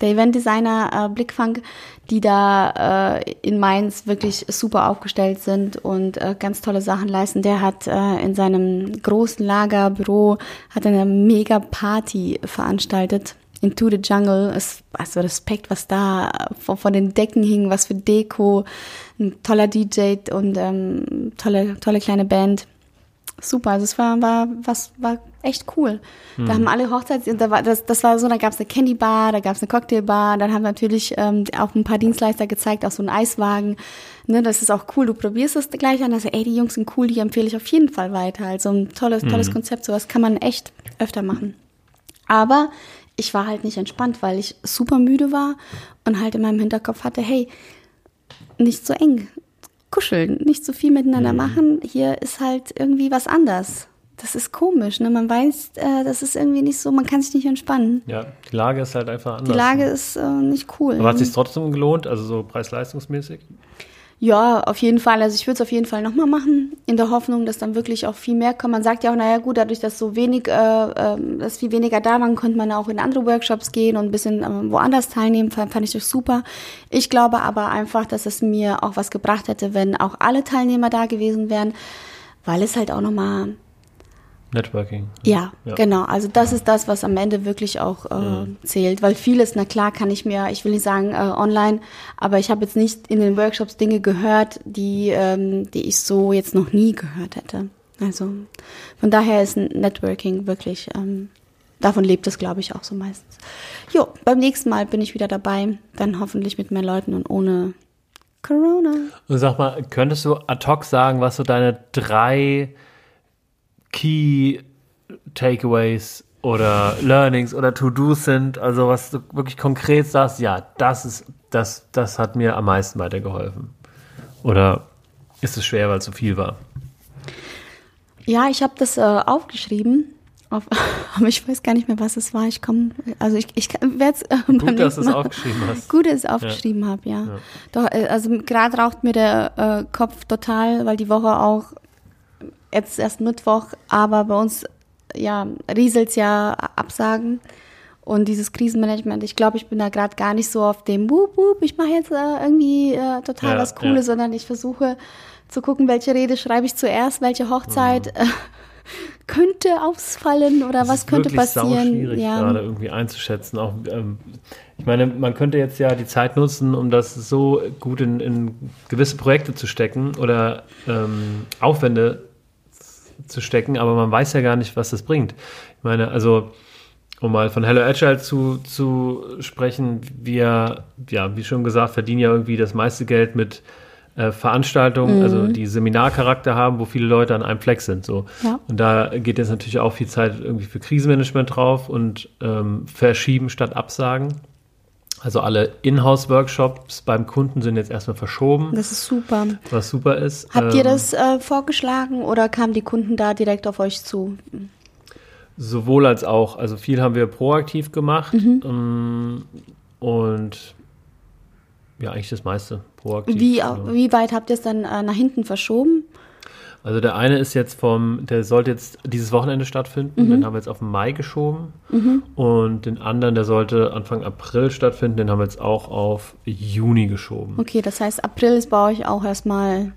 Der Eventdesigner äh, Blickfang, die da äh, in Mainz wirklich super aufgestellt sind und äh, ganz tolle Sachen leisten. Der hat äh, in seinem großen Lagerbüro hat eine mega Party veranstaltet. Into the Jungle, es, also Respekt, was da von, von den Decken hing, was für Deko, ein toller DJ und ähm, tolle, tolle kleine Band. Super, also es war, war, was, war echt cool. Da haben alle Hochzeits, da war, das, das war so, da gab es eine Candy Bar, da gab es eine Cocktailbar, dann haben natürlich ähm, auch ein paar Dienstleister gezeigt, auch so einen Eiswagen. Ne, das ist auch cool, du probierst es gleich an, also ey, die Jungs sind cool, die empfehle ich auf jeden Fall weiter. Also ein tolles, tolles Konzept, sowas kann man echt öfter machen. Aber ich war halt nicht entspannt, weil ich super müde war und halt in meinem Hinterkopf hatte, hey, nicht so eng kuscheln, nicht so viel miteinander machen. Hier ist halt irgendwie was anders. Das ist komisch, ne? Man weiß, äh, das ist irgendwie nicht so, man kann sich nicht entspannen. Ja, die Lage ist halt einfach anders. Die Lage ist äh, nicht cool. Aber hat sich trotzdem gelohnt, also so preis-leistungsmäßig? Ja, auf jeden Fall. Also ich würde es auf jeden Fall nochmal machen, in der Hoffnung, dass dann wirklich auch viel mehr kommt. Man sagt ja auch, naja gut, dadurch, dass so wenig, äh, äh, dass viel weniger da waren, konnte man auch in andere Workshops gehen und ein bisschen äh, woanders teilnehmen. Fand, fand ich das super. Ich glaube aber einfach, dass es mir auch was gebracht hätte, wenn auch alle Teilnehmer da gewesen wären, weil es halt auch nochmal Networking. Ja, Ja. genau. Also das ist das, was am Ende wirklich auch äh, zählt. Weil vieles, na klar, kann ich mir, ich will nicht sagen äh, online, aber ich habe jetzt nicht in den Workshops Dinge gehört, die, ähm, die ich so jetzt noch nie gehört hätte. Also von daher ist ein Networking wirklich, ähm, davon lebt es, glaube ich, auch so meistens. Jo, beim nächsten Mal bin ich wieder dabei, dann hoffentlich mit mehr Leuten und ohne Corona. Und sag mal, könntest du ad hoc sagen, was so deine drei Key Takeaways oder Learnings oder To-Dos sind? Also was du wirklich konkret sagst, ja, das ist, das, das hat mir am meisten weitergeholfen. Oder ist es schwer, weil es so viel war? Ja, ich habe das äh, aufgeschrieben. Auf, <laughs> aber ich weiß gar nicht mehr, was es war. Ich komme, also ich, ich werde es äh, Gut, dass du es aufgeschrieben hast. Gut, dass ich es aufgeschrieben habe, ja. Doch, äh, also gerade raucht mir der äh, Kopf total, weil die Woche auch jetzt erst Mittwoch, aber bei uns ja rieselt's ja Absagen und dieses Krisenmanagement. Ich glaube, ich bin da gerade gar nicht so auf dem Wup, Wup, ich mache jetzt äh, irgendwie äh, total Ja, was Cooles, ja. sondern ich versuche zu gucken, welche Rede schreibe ich zuerst, welche Hochzeit äh, <laughs> könnte ausfallen oder Das was ist könnte wirklich passieren. schwierig gerade irgendwie einzuschätzen. Auch, ähm, ich meine, man könnte jetzt ja die Zeit nutzen, um das so gut in, in gewisse Projekte zu stecken oder ähm, Aufwände zu stecken, aber man weiß ja gar nicht, was das bringt. Ich meine, also um mal von Hello Agile zu, zu sprechen, wir, ja, wie schon gesagt, verdienen ja irgendwie das meiste Geld mit äh, Veranstaltungen, also die Seminarcharakter haben, wo viele Leute an einem Fleck sind. So. Ja. Und da geht jetzt natürlich auch viel Zeit irgendwie für Krisenmanagement drauf und ähm, verschieben statt absagen. Also alle Inhouse-Workshops beim Kunden sind jetzt erstmal verschoben. Das ist super. Was super ist. Habt ihr Ähm, das äh, vorgeschlagen oder kamen die Kunden da direkt auf euch zu? Sowohl als auch. Also viel haben wir proaktiv gemacht. Mhm. ähm, Und ja, eigentlich das meiste proaktiv. Wie, genau. wie weit habt ihr es dann äh, nach hinten verschoben? Also der eine ist jetzt vom, der sollte jetzt dieses Wochenende stattfinden, Mhm. den haben wir jetzt auf Mai geschoben. Und den anderen, der sollte Anfang April stattfinden, den haben wir jetzt auch auf Juni geschoben. Okay, das heißt, April ist bei euch auch erstmal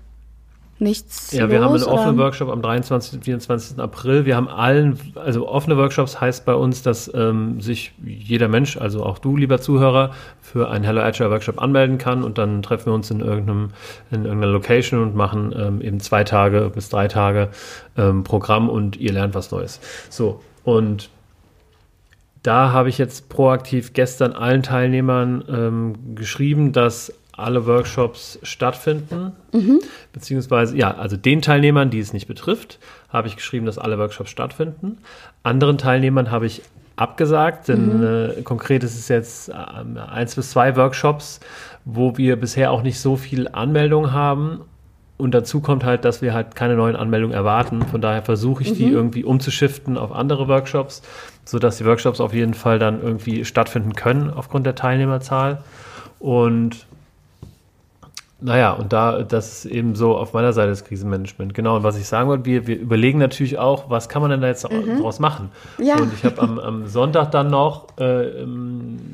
nichts Ja, wir haben einen offenen? Workshop am 23. und 24. April. Wir haben allen, also offene Workshops heißt bei uns, dass ähm, sich jeder Mensch, also auch du, lieber Zuhörer, für einen Hello Agile Workshop anmelden kann und dann treffen wir uns in irgendeinem, in irgendeiner Location und machen ähm, eben zwei Tage bis drei Tage ähm, Programm und ihr lernt was Neues. So, und da habe ich jetzt proaktiv gestern allen Teilnehmern ähm, geschrieben, dass alle Workshops stattfinden. Beziehungsweise, ja, also den Teilnehmern, die es nicht betrifft, habe ich geschrieben, dass alle Workshops stattfinden. Anderen Teilnehmern habe ich abgesagt, denn äh, konkret ist es jetzt ähm, eins bis zwei Workshops, wo wir bisher auch nicht so viel Anmeldung haben. Und dazu kommt halt, dass wir halt keine neuen Anmeldungen erwarten. Von daher versuche ich die irgendwie umzuschiften auf andere Workshops, sodass die Workshops auf jeden Fall dann irgendwie stattfinden können aufgrund der Teilnehmerzahl. Und naja, und da, das ist eben so auf meiner Seite das Krisenmanagement. Genau, und was ich sagen wollte, wir, wir überlegen natürlich auch, was kann man denn da jetzt daraus machen? Ja. Und ich habe am, am Sonntag dann noch äh,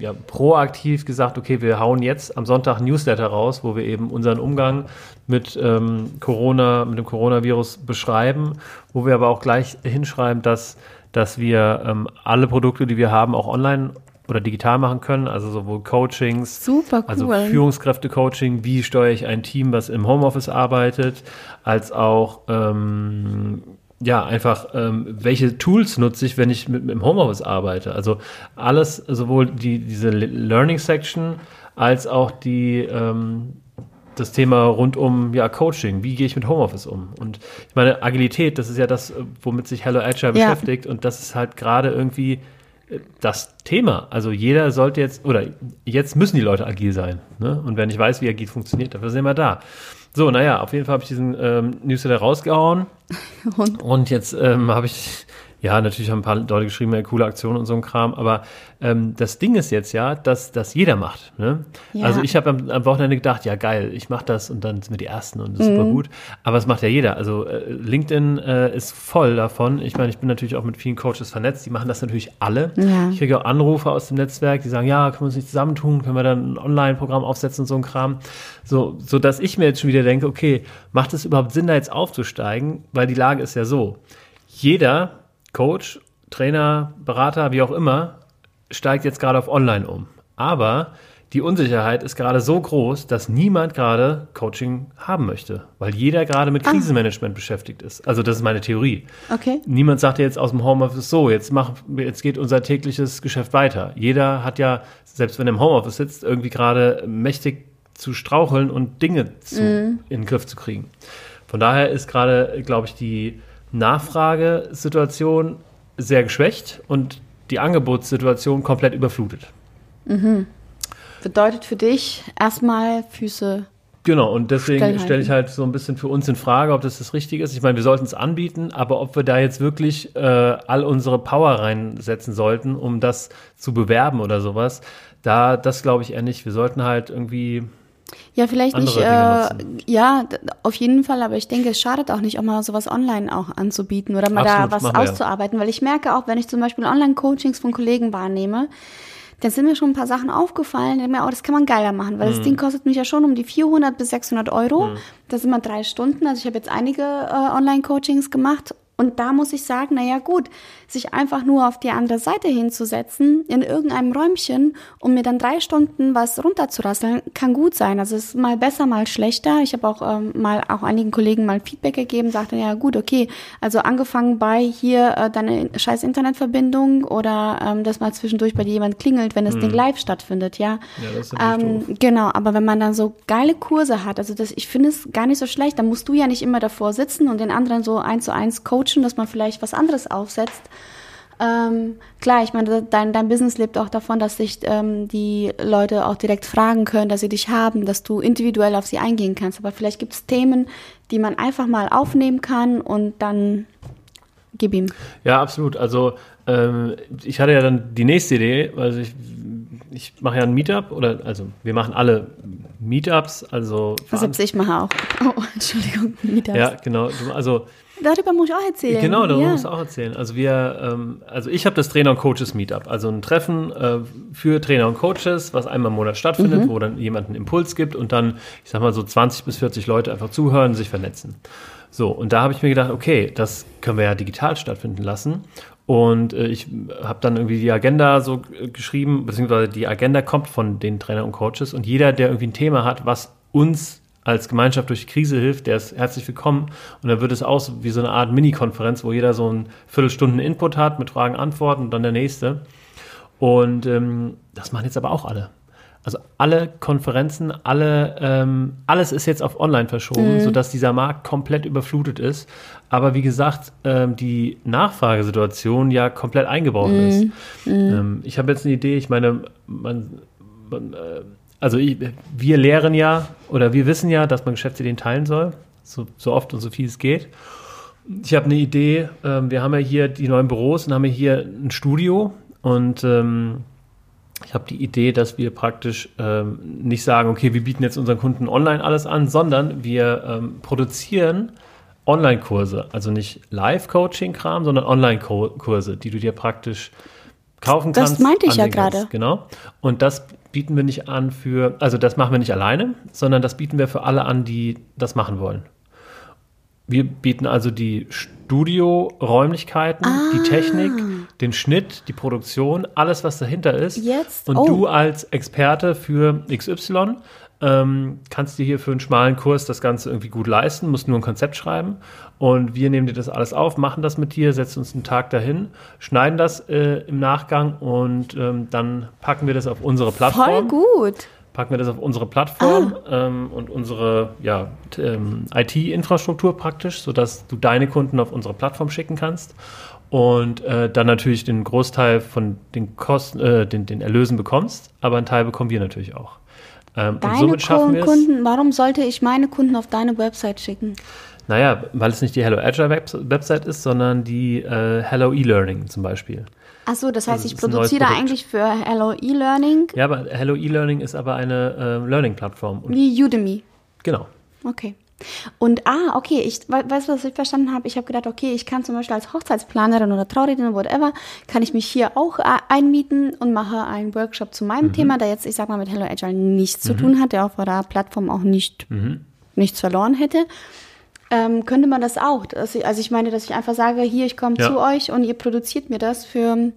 ja, proaktiv gesagt, okay, wir hauen jetzt am Sonntag ein Newsletter raus, wo wir eben unseren Umgang mit ähm, Corona, mit dem Coronavirus beschreiben, wo wir aber auch gleich hinschreiben, dass, dass wir ähm, alle Produkte, die wir haben, auch online oder digital machen können, also sowohl Coachings, Super cool. also Führungskräfte-Coaching, wie steuere ich ein Team, was im Homeoffice arbeitet, als auch ähm, ja einfach ähm, welche Tools nutze ich, wenn ich mit, mit im Homeoffice arbeite. Also alles, sowohl die diese Le- Learning Section als auch die ähm, das Thema rund um ja, Coaching. Wie gehe ich mit Homeoffice um? Und ich meine, Agilität, das ist ja das, womit sich Hello Agile Ja. beschäftigt. Und das ist halt gerade irgendwie das Thema. Also jeder sollte jetzt, oder jetzt müssen die Leute agil sein. Ne? Und wenn ich weiß, wie agil funktioniert, dafür sind wir da. So, naja, auf jeden Fall habe ich diesen ähm, Newsletter rausgehauen. <laughs> Und Und jetzt ähm, habe ich, ja, natürlich haben ein paar Leute geschrieben, ja, coole Aktion und so ein Kram, aber ähm, das Ding ist jetzt ja, dass das jeder macht. Ne? Ja. Also ich habe am, am Wochenende gedacht, ja geil, ich mache das und dann sind wir die Ersten und das ist super gut. Aber es macht ja jeder. Also äh, LinkedIn äh, ist voll davon. Ich meine, ich bin natürlich auch mit vielen Coaches vernetzt, die machen das natürlich alle. Ja. Ich kriege auch Anrufe aus dem Netzwerk, die sagen, ja, können wir uns nicht zusammentun, können wir dann ein Online-Programm aufsetzen und so ein Kram. So, so dass ich mir jetzt schon wieder denke, okay, macht es überhaupt Sinn, da jetzt aufzusteigen? Weil die Lage ist ja so. Jeder Coach, Trainer, Berater, wie auch immer, steigt jetzt gerade auf Online um. Aber die Unsicherheit ist gerade so groß, dass niemand gerade Coaching haben möchte, weil jeder gerade mit Krisenmanagement beschäftigt ist. Also das ist meine Theorie. okay. Niemand sagt jetzt aus dem Homeoffice so, jetzt mach, jetzt geht unser tägliches Geschäft weiter. Jeder hat ja, selbst wenn er im Homeoffice sitzt, irgendwie gerade mächtig zu straucheln und Dinge zu, in den Griff zu kriegen. Von daher ist gerade, glaube ich, die Nachfragesituation sehr geschwächt und die Angebotssituation komplett überflutet. Bedeutet für dich erstmal Füße. Genau, und deswegen stelle ich halt so ein bisschen für uns in Frage, ob das das Richtige ist. Ich meine, wir sollten es anbieten, aber ob wir da jetzt wirklich äh, all unsere Power reinsetzen sollten, um das zu bewerben oder sowas, da, das glaube ich eher nicht. Wir sollten halt irgendwie, Ja, vielleicht nicht. Äh, ja, auf jeden Fall, aber ich denke, es schadet auch nicht, auch mal sowas online auch anzubieten oder mal Absolut, da was wir ja. auszuarbeiten, weil ich merke auch, wenn ich zum Beispiel Online-Coachings von Kollegen wahrnehme, dann sind mir schon ein paar Sachen aufgefallen, denke mir, oh, das kann man geiler machen, weil Mhm. das Ding kostet mich ja schon um die 400 bis 600 Euro. Das sind immer drei Stunden. Also ich habe jetzt einige äh, Online-Coachings gemacht und da muss ich sagen, na ja, gut, sich einfach nur auf die andere Seite hinzusetzen, in irgendeinem Räumchen, um mir dann drei Stunden was runterzurasseln, kann gut sein. Also es ist mal besser, mal schlechter. Ich habe auch ähm, mal auch einigen Kollegen mal Feedback gegeben, sagte, ja gut, okay, also angefangen bei hier äh, deine scheiß Internetverbindung oder ähm, dass mal zwischendurch bei dir jemand klingelt, wenn das Ding live stattfindet, ja. Ja, das ist ähm, Genau, aber wenn man dann so geile Kurse hat, also das, ich finde es gar nicht so schlecht, dann musst du ja nicht immer davor sitzen und den anderen so eins zu eins coachen, dass man vielleicht was anderes aufsetzt. Ähm, klar, ich meine, dein, dein Business lebt auch davon, dass sich ähm, die Leute auch direkt fragen können, dass sie dich haben, dass du individuell auf sie eingehen kannst. Aber vielleicht gibt es Themen, die man einfach mal aufnehmen kann und dann gib ihm. Ja, absolut. Also ähm, ich hatte ja dann die nächste Idee, also ich, ich mache ja ein Meetup oder also wir machen alle Meetups, also selbst ich mache auch. <laughs> Oh, Entschuldigung, Meetups. Ja, genau. Also Darüber muss ich auch erzählen. Genau, darüber ja. muss ich auch erzählen. Also wir, ähm, also ich habe das Trainer und Coaches Meetup, also ein Treffen äh, für Trainer und Coaches, was einmal im Monat stattfindet, mhm. wo dann jemand einen Impuls gibt und dann, ich sag mal so 20 bis 40 Leute einfach zuhören, sich vernetzen. So, und da habe ich mir gedacht, okay, das können wir ja digital stattfinden lassen. Und äh, ich habe dann irgendwie die Agenda so geschrieben, beziehungsweise die Agenda kommt von den Trainern und Coaches und jeder, der irgendwie ein Thema hat, was uns als Gemeinschaft durch die Krise hilft, der ist herzlich willkommen. Und dann wird es auch so wie so eine Art Mini-Konferenz, wo jeder so einen Viertelstunden Input hat mit Fragen, Antworten und dann der nächste. Und ähm, das machen jetzt aber auch alle. Also alle Konferenzen, alle, ähm, alles ist jetzt auf online verschoben, mhm. sodass dieser Markt komplett überflutet ist. Aber wie gesagt, ähm, die Nachfragesituation ja komplett eingebaut mhm. ist. Mhm. Ähm, ich habe jetzt eine Idee, ich meine, man, man äh, also ich, wir lehren ja oder wir wissen ja, dass man Geschäftsideen teilen soll, so, so oft und so viel es geht. Ich habe eine Idee, ähm, wir haben ja hier die neuen Büros und haben ja hier ein Studio und ähm, ich habe die Idee, dass wir praktisch ähm, nicht sagen, okay, wir bieten jetzt unseren Kunden online alles an, sondern wir ähm, produzieren Online-Kurse, also nicht Live-Coaching-Kram, sondern Online-Kurse, die du dir praktisch kaufen das kannst. Das meinte ich ja gerade. Genau. Und das bieten wir nicht an für, also das machen wir nicht alleine, sondern das bieten wir für alle an, die das machen wollen. Wir bieten also die Studioräumlichkeiten, ah. die Technik, den Schnitt, die Produktion, alles, was dahinter ist. Jetzt? Und oh. du als Experte für XY ähm, kannst dir hier für einen schmalen Kurs das Ganze irgendwie gut leisten, musst nur ein Konzept schreiben und wir nehmen dir das alles auf, machen das mit dir, setzen uns einen Tag dahin, schneiden das äh, im Nachgang und ähm, dann packen wir das auf unsere Plattform. Voll gut. Packen wir das auf unsere Plattform ah. ähm, und unsere ja, ähm, IT-Infrastruktur praktisch, sodass du deine Kunden auf unsere Plattform schicken kannst und äh, dann natürlich den Großteil von den Kosten, äh, den, den Erlösen bekommst, aber einen Teil bekommen wir natürlich auch. Ähm, Deine und somit schaffen wir Kunden, warum sollte ich meine Kunden auf deine Website schicken? Naja, weil es nicht die Hello Agile Website ist, sondern die äh, Hello E-Learning zum Beispiel. Achso, das heißt, also, ich produziere eigentlich für Hello E-Learning. Ja, aber Hello E-Learning ist aber eine äh, Learning-Plattform. Wie Udemy. Genau. Okay. Und ah, okay, ich weißt du, was ich verstanden habe? Ich habe gedacht, okay, ich kann zum Beispiel als Hochzeitsplanerin oder Traurednerin, whatever, kann ich mich hier auch äh, einmieten und mache einen Workshop zu meinem mhm. Thema, der jetzt, ich sag mal, mit Hello Agile nichts mhm. zu tun hat, der auf eurer Plattform auch nicht mhm. nichts verloren hätte. Ähm, könnte man das auch? Also ich meine, dass ich einfach sage, hier, ich komme ja. zu euch und ihr produziert mir das für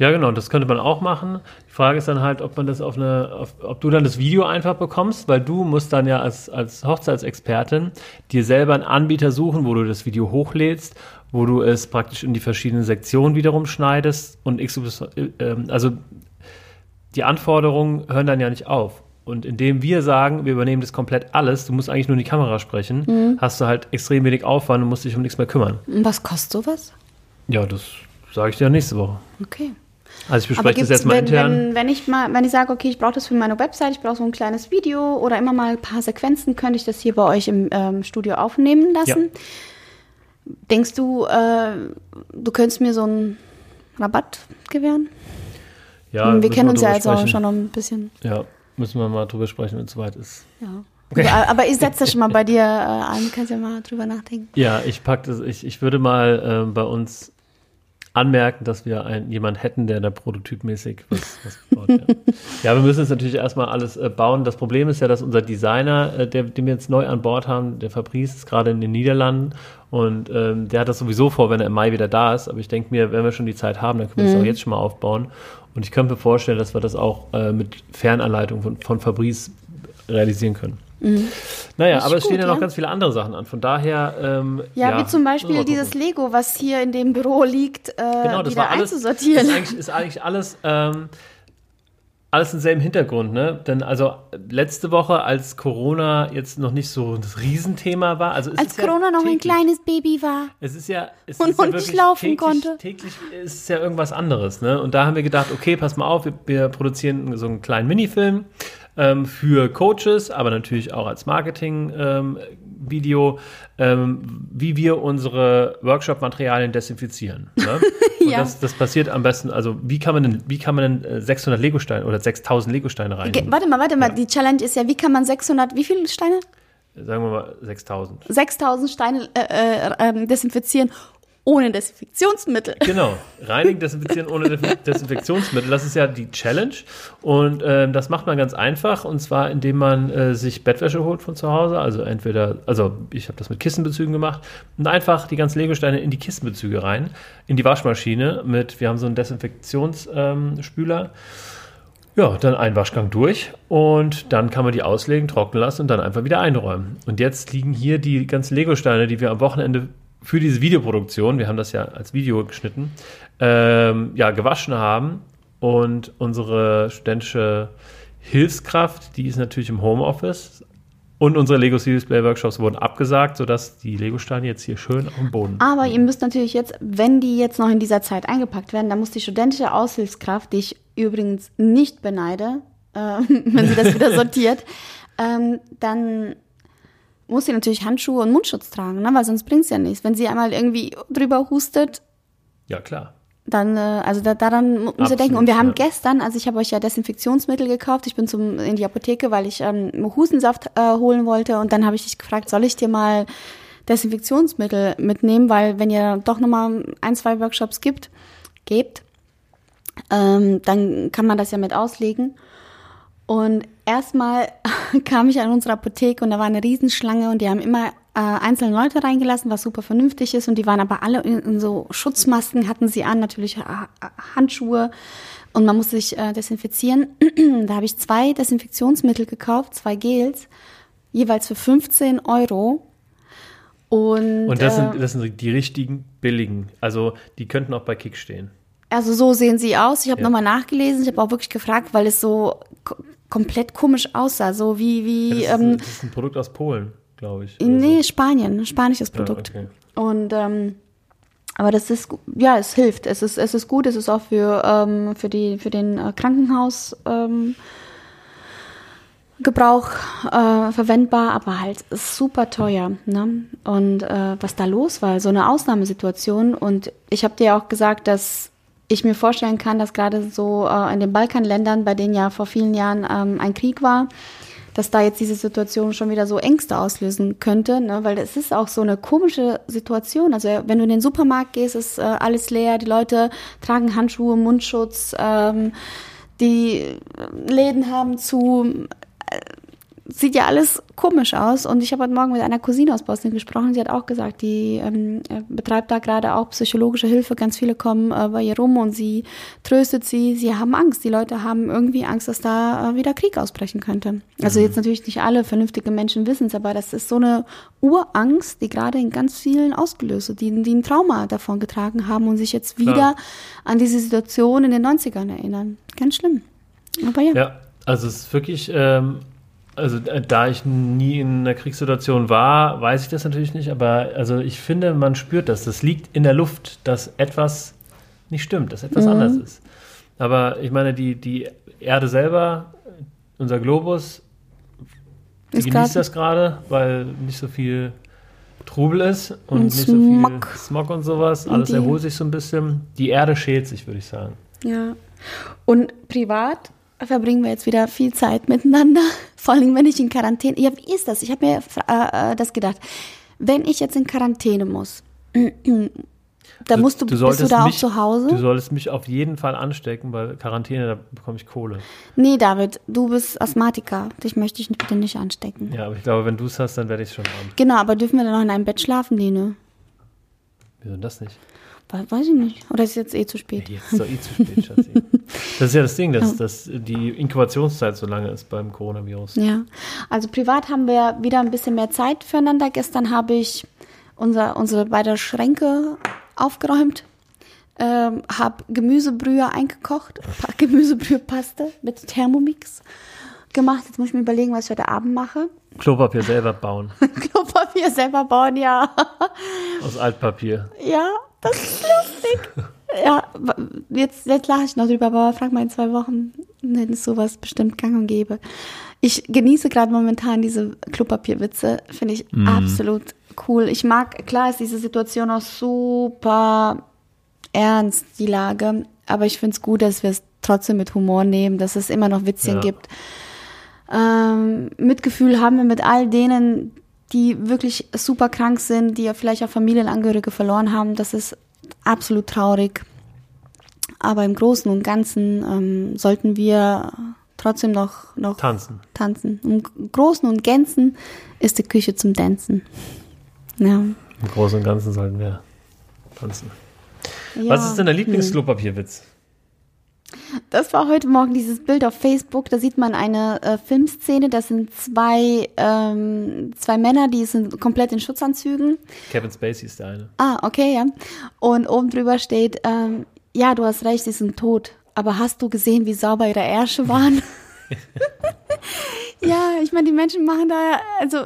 ja, genau, das könnte man auch machen. Die Frage ist dann halt, ob man das auf eine, auf, ob du dann das Video einfach bekommst, weil du musst dann ja als, als Hochzeitsexpertin dir selber einen Anbieter suchen, wo du das Video hochlädst, wo du es praktisch in die verschiedenen Sektionen wiederum schneidest und x, äh, also die Anforderungen hören dann ja nicht auf. Und indem wir sagen, wir übernehmen das komplett alles, du musst eigentlich nur in die Kamera sprechen, mhm. hast du halt extrem wenig Aufwand und musst dich um nichts mehr kümmern. Was kostet sowas? Ja, das sage ich dir nächste Woche. Okay. Also ich bespreche das jetzt mal intern. Wenn, wenn ich mal, wenn ich sage, okay, ich brauche das für meine Website, ich brauche so ein kleines Video oder immer mal ein paar Sequenzen, könnte ich das hier bei euch im ähm, Studio aufnehmen lassen. Ja. Denkst du, äh, du könntest mir so einen Rabatt gewähren? Ja, wir kennen uns ja jetzt auch schon noch ein bisschen. Ja, müssen wir mal drüber sprechen, wenn es soweit ist. Ja. Okay. Aber ich setze das schon mal bei <laughs> dir äh, an, kannst ja mal drüber nachdenken. Ja, ich pack das, ich, ich würde mal äh, bei uns anmerken, dass wir einen, jemand hätten, der da prototypmäßig was, was baut. Ja. <laughs> ja. wir müssen jetzt natürlich erstmal alles äh, bauen. Das Problem ist ja, dass unser Designer, äh, der, den wir jetzt neu an Bord haben, der Fabrice, ist gerade in den Niederlanden und ähm, der hat das sowieso vor, wenn er im Mai wieder da ist. Aber ich denke mir, wenn wir schon die Zeit haben, dann können wir mhm. das auch jetzt schon mal aufbauen. Und ich könnte mir vorstellen, dass wir das auch äh, mit Fernanleitung von, von Fabrice realisieren können. Mhm. Naja, aber es stehen ja noch ganz viele andere Sachen an. Von daher. Ähm, ja, ja, wie zum Beispiel dieses Lego, was hier in dem Büro liegt, äh, genau, das wieder war alles, einzusortieren. Ist eigentlich, ist eigentlich alles. Ähm, alles denselben Hintergrund, ne? Denn also letzte Woche, als Corona jetzt noch nicht so das Riesenthema war, also es Als Corona ja noch ein täglich. kleines Baby war. Es ist ja, es Und ist ja noch nicht laufen täglich, konnte. Täglich ist es ja irgendwas anderes, ne? Und da haben wir gedacht, okay, pass mal auf, wir, wir produzieren so einen kleinen Minifilm ähm, für Coaches, aber natürlich auch als Marketing-Video, ähm, wie wir unsere Workshop-Materialien desinfizieren. Ne? <laughs> Ja. das, das passiert am besten, also wie kann man denn, wie kann man denn äh, 600 Lego-Steine oder 6000 Lego-Steine rein? Warte mal, warte mal. Ja. Die Challenge ist ja, wie kann man 600, wie viele Steine? Sagen wir mal 6000. 6000 Steine äh, äh, ähm, desinfizieren ohne Desinfektionsmittel. Genau, <laughs> reinigen, desinfizieren ohne Desin- Desinfektionsmittel. Das ist ja die Challenge. Und ähm, das macht man ganz einfach. Und zwar, indem man äh, sich Bettwäsche holt von zu Hause. Also entweder, also ich habe das mit Kissenbezügen gemacht. Und einfach die ganzen Legosteine in die Kissenbezüge rein, in die Waschmaschine mit, wir haben so einen Desinfektionsspüler. Ähm, ja, dann einen Waschgang durch und dann kann man die auslegen, trocknen lassen und dann einfach wieder einräumen. Und jetzt liegen hier die ganzen Legosteine, die wir am Wochenende für diese Videoproduktion, wir haben das ja als Video geschnitten, ähm, ja, gewaschen haben. Und unsere studentische Hilfskraft, die ist natürlich im Homeoffice. Und unsere Lego Series Play Workshops wurden abgesagt, sodass die Lego-Steine jetzt hier schön auf dem Boden. Aber ihr müsst natürlich jetzt, wenn die jetzt noch in dieser Zeit eingepackt werden, dann muss die studentische Aushilfskraft, die ich übrigens nicht beneide, äh, <laughs> wenn sie das wieder sortiert, ähm, dann muss sie natürlich Handschuhe und Mundschutz tragen, ne? weil sonst bringt es ja nichts. Wenn sie einmal irgendwie drüber hustet, Ja, klar. dann, äh, also da, daran mu- muss ihr Absolut, denken. Und wir haben ja. gestern, also ich habe euch ja Desinfektionsmittel gekauft. Ich bin zum, in die Apotheke, weil ich ähm, Hustensaft äh, holen wollte. Und dann habe ich dich gefragt, soll ich dir mal Desinfektionsmittel mitnehmen? Weil wenn ihr doch nochmal ein, zwei Workshops gibt, gebt, ähm, dann kann man das ja mit auslegen. Und erstmal <laughs> kam ich an unsere Apotheke und da war eine Riesenschlange und die haben immer äh, einzelne Leute reingelassen, was super vernünftig ist. Und die waren aber alle in, in so Schutzmasken, hatten sie an, natürlich äh, Handschuhe und man muss sich äh, desinfizieren. <clears throat> da habe ich zwei Desinfektionsmittel gekauft, zwei Gels, jeweils für 15 Euro. Und, Und das, äh, sind, das sind die richtigen billigen. Also die könnten auch bei Kick stehen. Also so sehen sie aus. Ich habe Ja. nochmal nachgelesen. Ich habe auch wirklich gefragt, weil es so komplett komisch aussah. So wie, wie, Ja, das, ähm, ist, das ist ein Produkt aus Polen, glaube ich. nee, so. Spanien, ein spanisches Ja, Produkt. okay. Und, ähm, aber das ist, ja, es hilft. Es ist, es ist gut. Es ist auch für, ähm, für die, für den äh, Krankenhaus, ähm, Gebrauch äh, verwendbar, aber halt super teuer. Ne? Und äh, was da los war, so eine Ausnahmesituation. Und ich habe dir auch gesagt, dass ich mir vorstellen kann, dass gerade so äh, in den Balkanländern, bei denen ja vor vielen Jahren ähm, ein Krieg war, dass da jetzt diese Situation schon wieder so Ängste auslösen könnte, ne? weil es ist auch so eine komische Situation. Also wenn du in den Supermarkt gehst, ist äh, alles leer, die Leute tragen Handschuhe, Mundschutz, ähm, die Läden haben zu, sieht ja alles komisch aus. Und ich habe heute Morgen mit einer Cousine aus Bosnien gesprochen. Sie hat auch gesagt, die ähm, äh, betreibt da gerade auch psychologische Hilfe. Ganz viele kommen äh, bei ihr rum und sie tröstet sie. Sie haben Angst. Die Leute haben irgendwie Angst, dass da äh, wieder Krieg ausbrechen könnte. Also jetzt natürlich nicht alle vernünftige Menschen wissen es, aber das ist so eine Urangst, die gerade in ganz vielen ausgelöst wird, die, die ein Trauma davon getragen haben und sich jetzt wieder Klar. an diese Situation in den 90ern erinnern. Ganz schlimm. Aber ja. Ja, also es ist wirklich, ähm, also äh, da ich nie in einer Kriegssituation war, weiß ich das natürlich nicht, aber also ich finde, man spürt das. Das liegt in der Luft, dass etwas nicht stimmt, dass etwas Mhm. anders ist. Aber ich meine, die, die Erde selber, unser Globus, die Ist genießt grad- das gerade, weil nicht so viel Trubel ist und, Und nicht so Smog. viel Smog und sowas. Und Alles erholt sich so ein bisschen. Die Erde schält sich, würde ich sagen. Ja. Und privat verbringen wir jetzt wieder viel Zeit miteinander. <laughs> Vor allem, wenn ich in Quarantäne. Ja, wie ist das? Ich habe mir äh, äh, das gedacht. Wenn ich jetzt in Quarantäne muss, <clears throat> dann musst du, bist du da auch mich- zu Hause? Du solltest mich auf jeden Fall anstecken, weil Quarantäne, da bekomme ich Kohle. nee, David, du bist Asthmatiker. Dich möchte ich bitte nicht anstecken. Ja, aber ich glaube, wenn du es hast, dann werde ich es schon haben. Genau, aber dürfen wir dann noch in einem Bett schlafen, Lene? Wieso denn das nicht? We- Weiß ich nicht. Oder ist jetzt eh zu Ja, spät? jetzt ist doch eh zu spät, Schatzi. <laughs> Das ist ja das Ding, dass, dass die Inkubationszeit so lange ist beim Coronavirus. Ja, also privat haben wir wieder ein bisschen mehr Zeit füreinander. Gestern habe ich unser, unsere beiden Schränke aufgeräumt. Ähm, hab Gemüsebrühe eingekocht, Gemüsebrühepaste mit Thermomix gemacht. Jetzt muss ich mir überlegen, was ich heute Abend mache. Klopapier selber bauen. <laughs> Klopapier selber bauen, ja. Aus Altpapier. Ja, das ist lustig. ja, jetzt, jetzt lache ich noch drüber, aber frag mal in zwei Wochen, wenn es sowas bestimmt gang und gäbe. Ich genieße gerade momentan diese Klopapierwitze, finde ich mm. absolut cool. Ich mag, klar ist diese Situation auch super ernst, die Lage, aber ich finde es gut, dass wir es trotzdem mit Humor nehmen, dass es immer noch Witzchen ja. gibt. Ähm, Mitgefühl haben wir mit all denen, die wirklich super krank sind, die ja vielleicht auch Familienangehörige verloren haben. Das ist absolut traurig. Aber im Großen und Ganzen ähm, sollten wir trotzdem noch, noch tanzen. tanzen. Im Großen und Ganzen ist die Küche zum Tanzen. Ja. Im Großen und Ganzen sollten wir tanzen. Ja. Was ist denn der Lieblingslopapierwitz? Das war heute Morgen dieses Bild auf Facebook. Da sieht man eine äh, Filmszene. Das sind zwei, ähm, zwei Männer, die sind komplett in Schutzanzügen. Kevin Spacey ist der eine. Ah, okay, ja. Und oben drüber steht, ähm, ja, du hast recht, sie sind tot. Aber hast du gesehen, wie sauber ihre Ärsche waren? <laughs> ja, ich meine, die Menschen machen da, also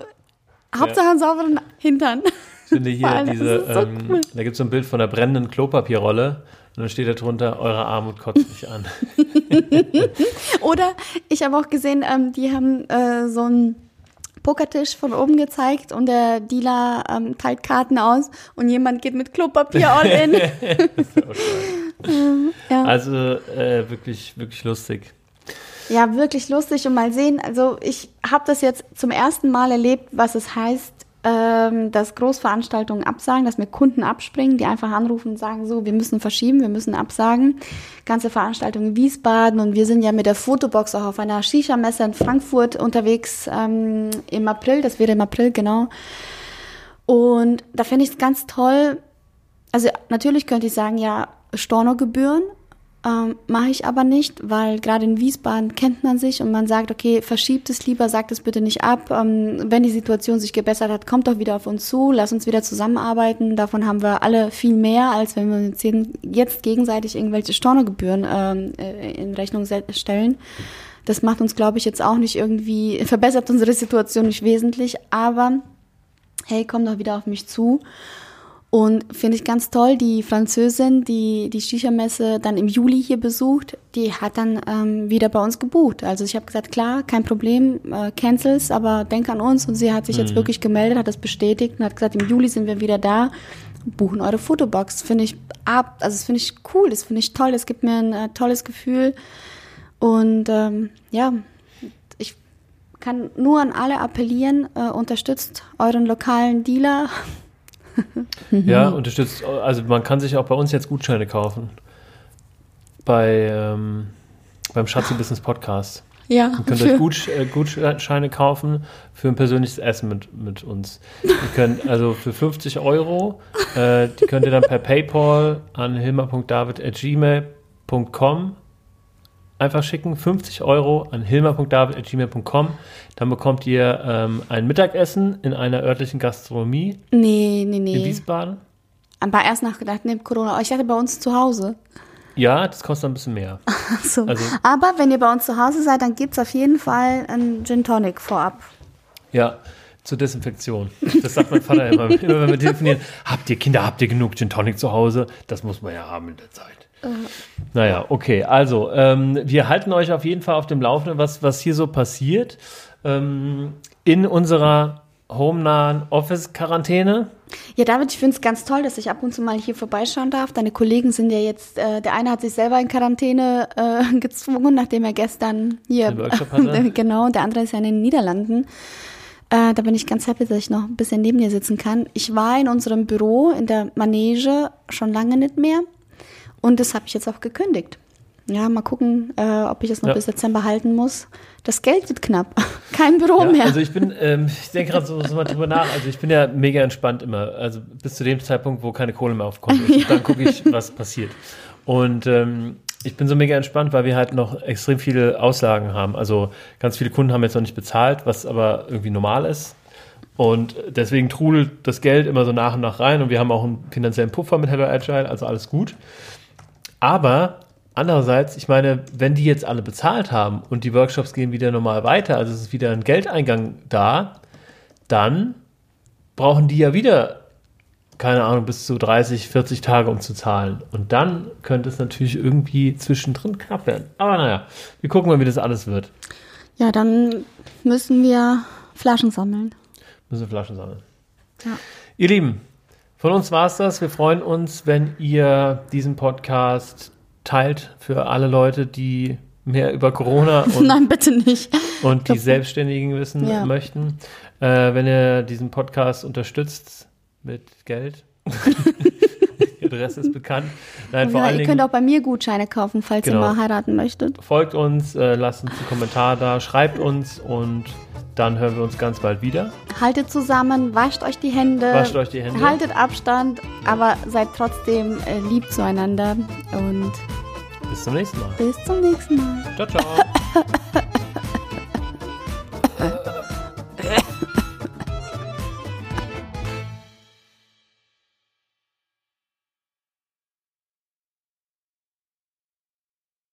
Hauptsache einen sauberen Hintern. Ich finde hier diese, so ähm, cool. da gibt es so ein Bild von einer brennenden Klopapierrolle und dann steht da drunter, eure Armut kotzt mich an. <laughs> Oder ich habe auch gesehen, ähm, die haben äh, so einen Pokertisch von oben gezeigt und der Dealer ähm, teilt Karten aus und jemand geht mit Klopapier all in. <laughs> ähm, <laughs> ja. Also äh, wirklich, wirklich lustig. Ja, wirklich lustig und mal sehen. Also ich habe das jetzt zum ersten Mal erlebt, was es heißt, ähm, dass Großveranstaltungen absagen, dass mir Kunden abspringen, die einfach anrufen und sagen, so, wir müssen verschieben, wir müssen absagen. Ganze Veranstaltungen in Wiesbaden und wir sind ja mit der Fotobox auch auf einer Shisha-Messe in Frankfurt unterwegs ähm, im April, das wäre im April, genau. Und da finde ich es ganz toll. Also natürlich könnte ich sagen, ja, Stornogebühren, ähm, Mache ich aber nicht, weil gerade in Wiesbaden kennt man sich und man sagt, okay, verschiebt es lieber, sagt es bitte nicht ab. Ähm, wenn die Situation sich gebessert hat, kommt doch wieder auf uns zu, lass uns wieder zusammenarbeiten. Davon haben wir alle viel mehr, als wenn wir uns jetzt gegenseitig irgendwelche Stornogebühren ähm, äh, in Rechnung stellen. Das macht uns, glaube ich, jetzt auch nicht irgendwie, verbessert unsere Situation nicht wesentlich, aber hey, komm doch wieder auf mich zu. Und finde ich ganz toll, die Französin, die die Shisha-Messe dann im Juli hier besucht, die hat dann ähm, wieder bei uns gebucht. Also ich habe gesagt, klar, kein Problem, äh, cancels, aber denk an uns. Und sie hat sich mhm. jetzt wirklich gemeldet, hat das bestätigt und hat gesagt, im Juli sind wir wieder da, buchen eure Fotobox. Finde ich ab, also das finde ich cool, das finde ich toll, das gibt mir ein äh, tolles Gefühl. Und ähm, ja, ich kann nur an alle appellieren, äh, unterstützt euren lokalen Dealer <laughs> ja, unterstützt. Also man kann sich auch bei uns jetzt Gutscheine kaufen. Bei ähm, beim Schatzi Business Podcast. Ja. Ihr könnt euch Gutsch, äh, Gutscheine kaufen für ein persönliches Essen mit, mit uns. Ihr könnt also für 50 Euro, äh, die könnt ihr dann per PayPal an hilma.david.gmail.com einfach schicken. 50 Euro an hilma.david.gmail.com. Dann bekommt ihr ähm, ein Mittagessen in einer örtlichen Gastronomie. Nee, nee, nee. In Wiesbaden. Aber erst nachgedacht, neben Corona. Ich hatte bei uns zu Hause. Ja, das kostet ein bisschen mehr. <laughs> so. also, Aber wenn ihr bei uns zu Hause seid, dann gibt es auf jeden Fall einen Gin Tonic vorab. Ja, zur Desinfektion. Das sagt mein Vater immer, <laughs> immer wenn wir telefonieren. Habt ihr Kinder, habt ihr genug Gin Tonic zu Hause? Das muss man ja haben in der Zeit. Naja, okay. Also, ähm, wir halten euch auf jeden Fall auf dem Laufenden, was, was hier so passiert. Ähm, in unserer homenahen Office-Quarantäne. Ja, David, ich finde es ganz toll, dass ich ab und zu mal hier vorbeischauen darf. Deine Kollegen sind ja jetzt, äh, der eine hat sich selber in Quarantäne äh, <laughs> gezwungen, nachdem er gestern hier, Den Workshop hatte. <laughs> genau, der andere ist ja in den Niederlanden. Äh, da bin ich ganz happy, dass ich noch ein bisschen neben dir sitzen kann. Ich war in unserem Büro in der Manege schon lange nicht mehr. Und das habe ich jetzt auch gekündigt. Ja, mal gucken, äh, ob ich das noch ja. bis Dezember halten muss. Das Geld wird knapp. <laughs> Kein Büro ja, mehr. Also ich bin, ähm, ich denke gerade so, so mal drüber nach. Also ich bin ja mega entspannt immer. Also bis zu dem Zeitpunkt, wo keine Kohle mehr aufkommt. ja. <laughs> Dann gucke ich, was passiert. Und ähm, ich bin so mega entspannt, weil wir halt noch extrem viele Auslagen haben. Also ganz viele Kunden haben jetzt noch nicht bezahlt, was aber irgendwie normal ist. Und deswegen trudelt das Geld immer so nach und nach rein und wir haben auch einen finanziellen Puffer mit Hello Agile, also alles gut. Aber andererseits, ich meine, wenn die jetzt alle bezahlt haben und die Workshops gehen wieder normal weiter, also es ist wieder ein Geldeingang da, dann brauchen die ja wieder, keine Ahnung, bis zu 30, 40 Tage, um zu zahlen. Und dann könnte es natürlich irgendwie zwischendrin knapp werden. Aber naja, wir gucken mal, wie das alles wird. Ja, dann müssen wir Flaschen sammeln. Müssen Flaschen sammeln. Ja. Ihr Lieben, von uns war es das. Wir freuen uns, wenn ihr diesen Podcast teilt für alle Leute, die mehr über Corona <laughs> und, Nein, bitte nicht. und die Selbstständigen wissen Ja. möchten. Äh, wenn ihr diesen Podcast unterstützt mit Geld. <laughs> die Adresse ist bekannt. Nein, vor Ja, ihr Dingen könnt auch bei mir Gutscheine kaufen, falls Genau. ihr mal heiraten möchtet. folgt uns, äh, lasst uns einen Kommentar da, schreibt uns und dann hören wir uns ganz bald wieder. Haltet zusammen, wascht euch die Hände. Wascht euch die Hände. Haltet Abstand, aber seid trotzdem äh, lieb zueinander. Und Bis zum nächsten Mal. bis zum nächsten Mal. Ciao, ciao. <laughs>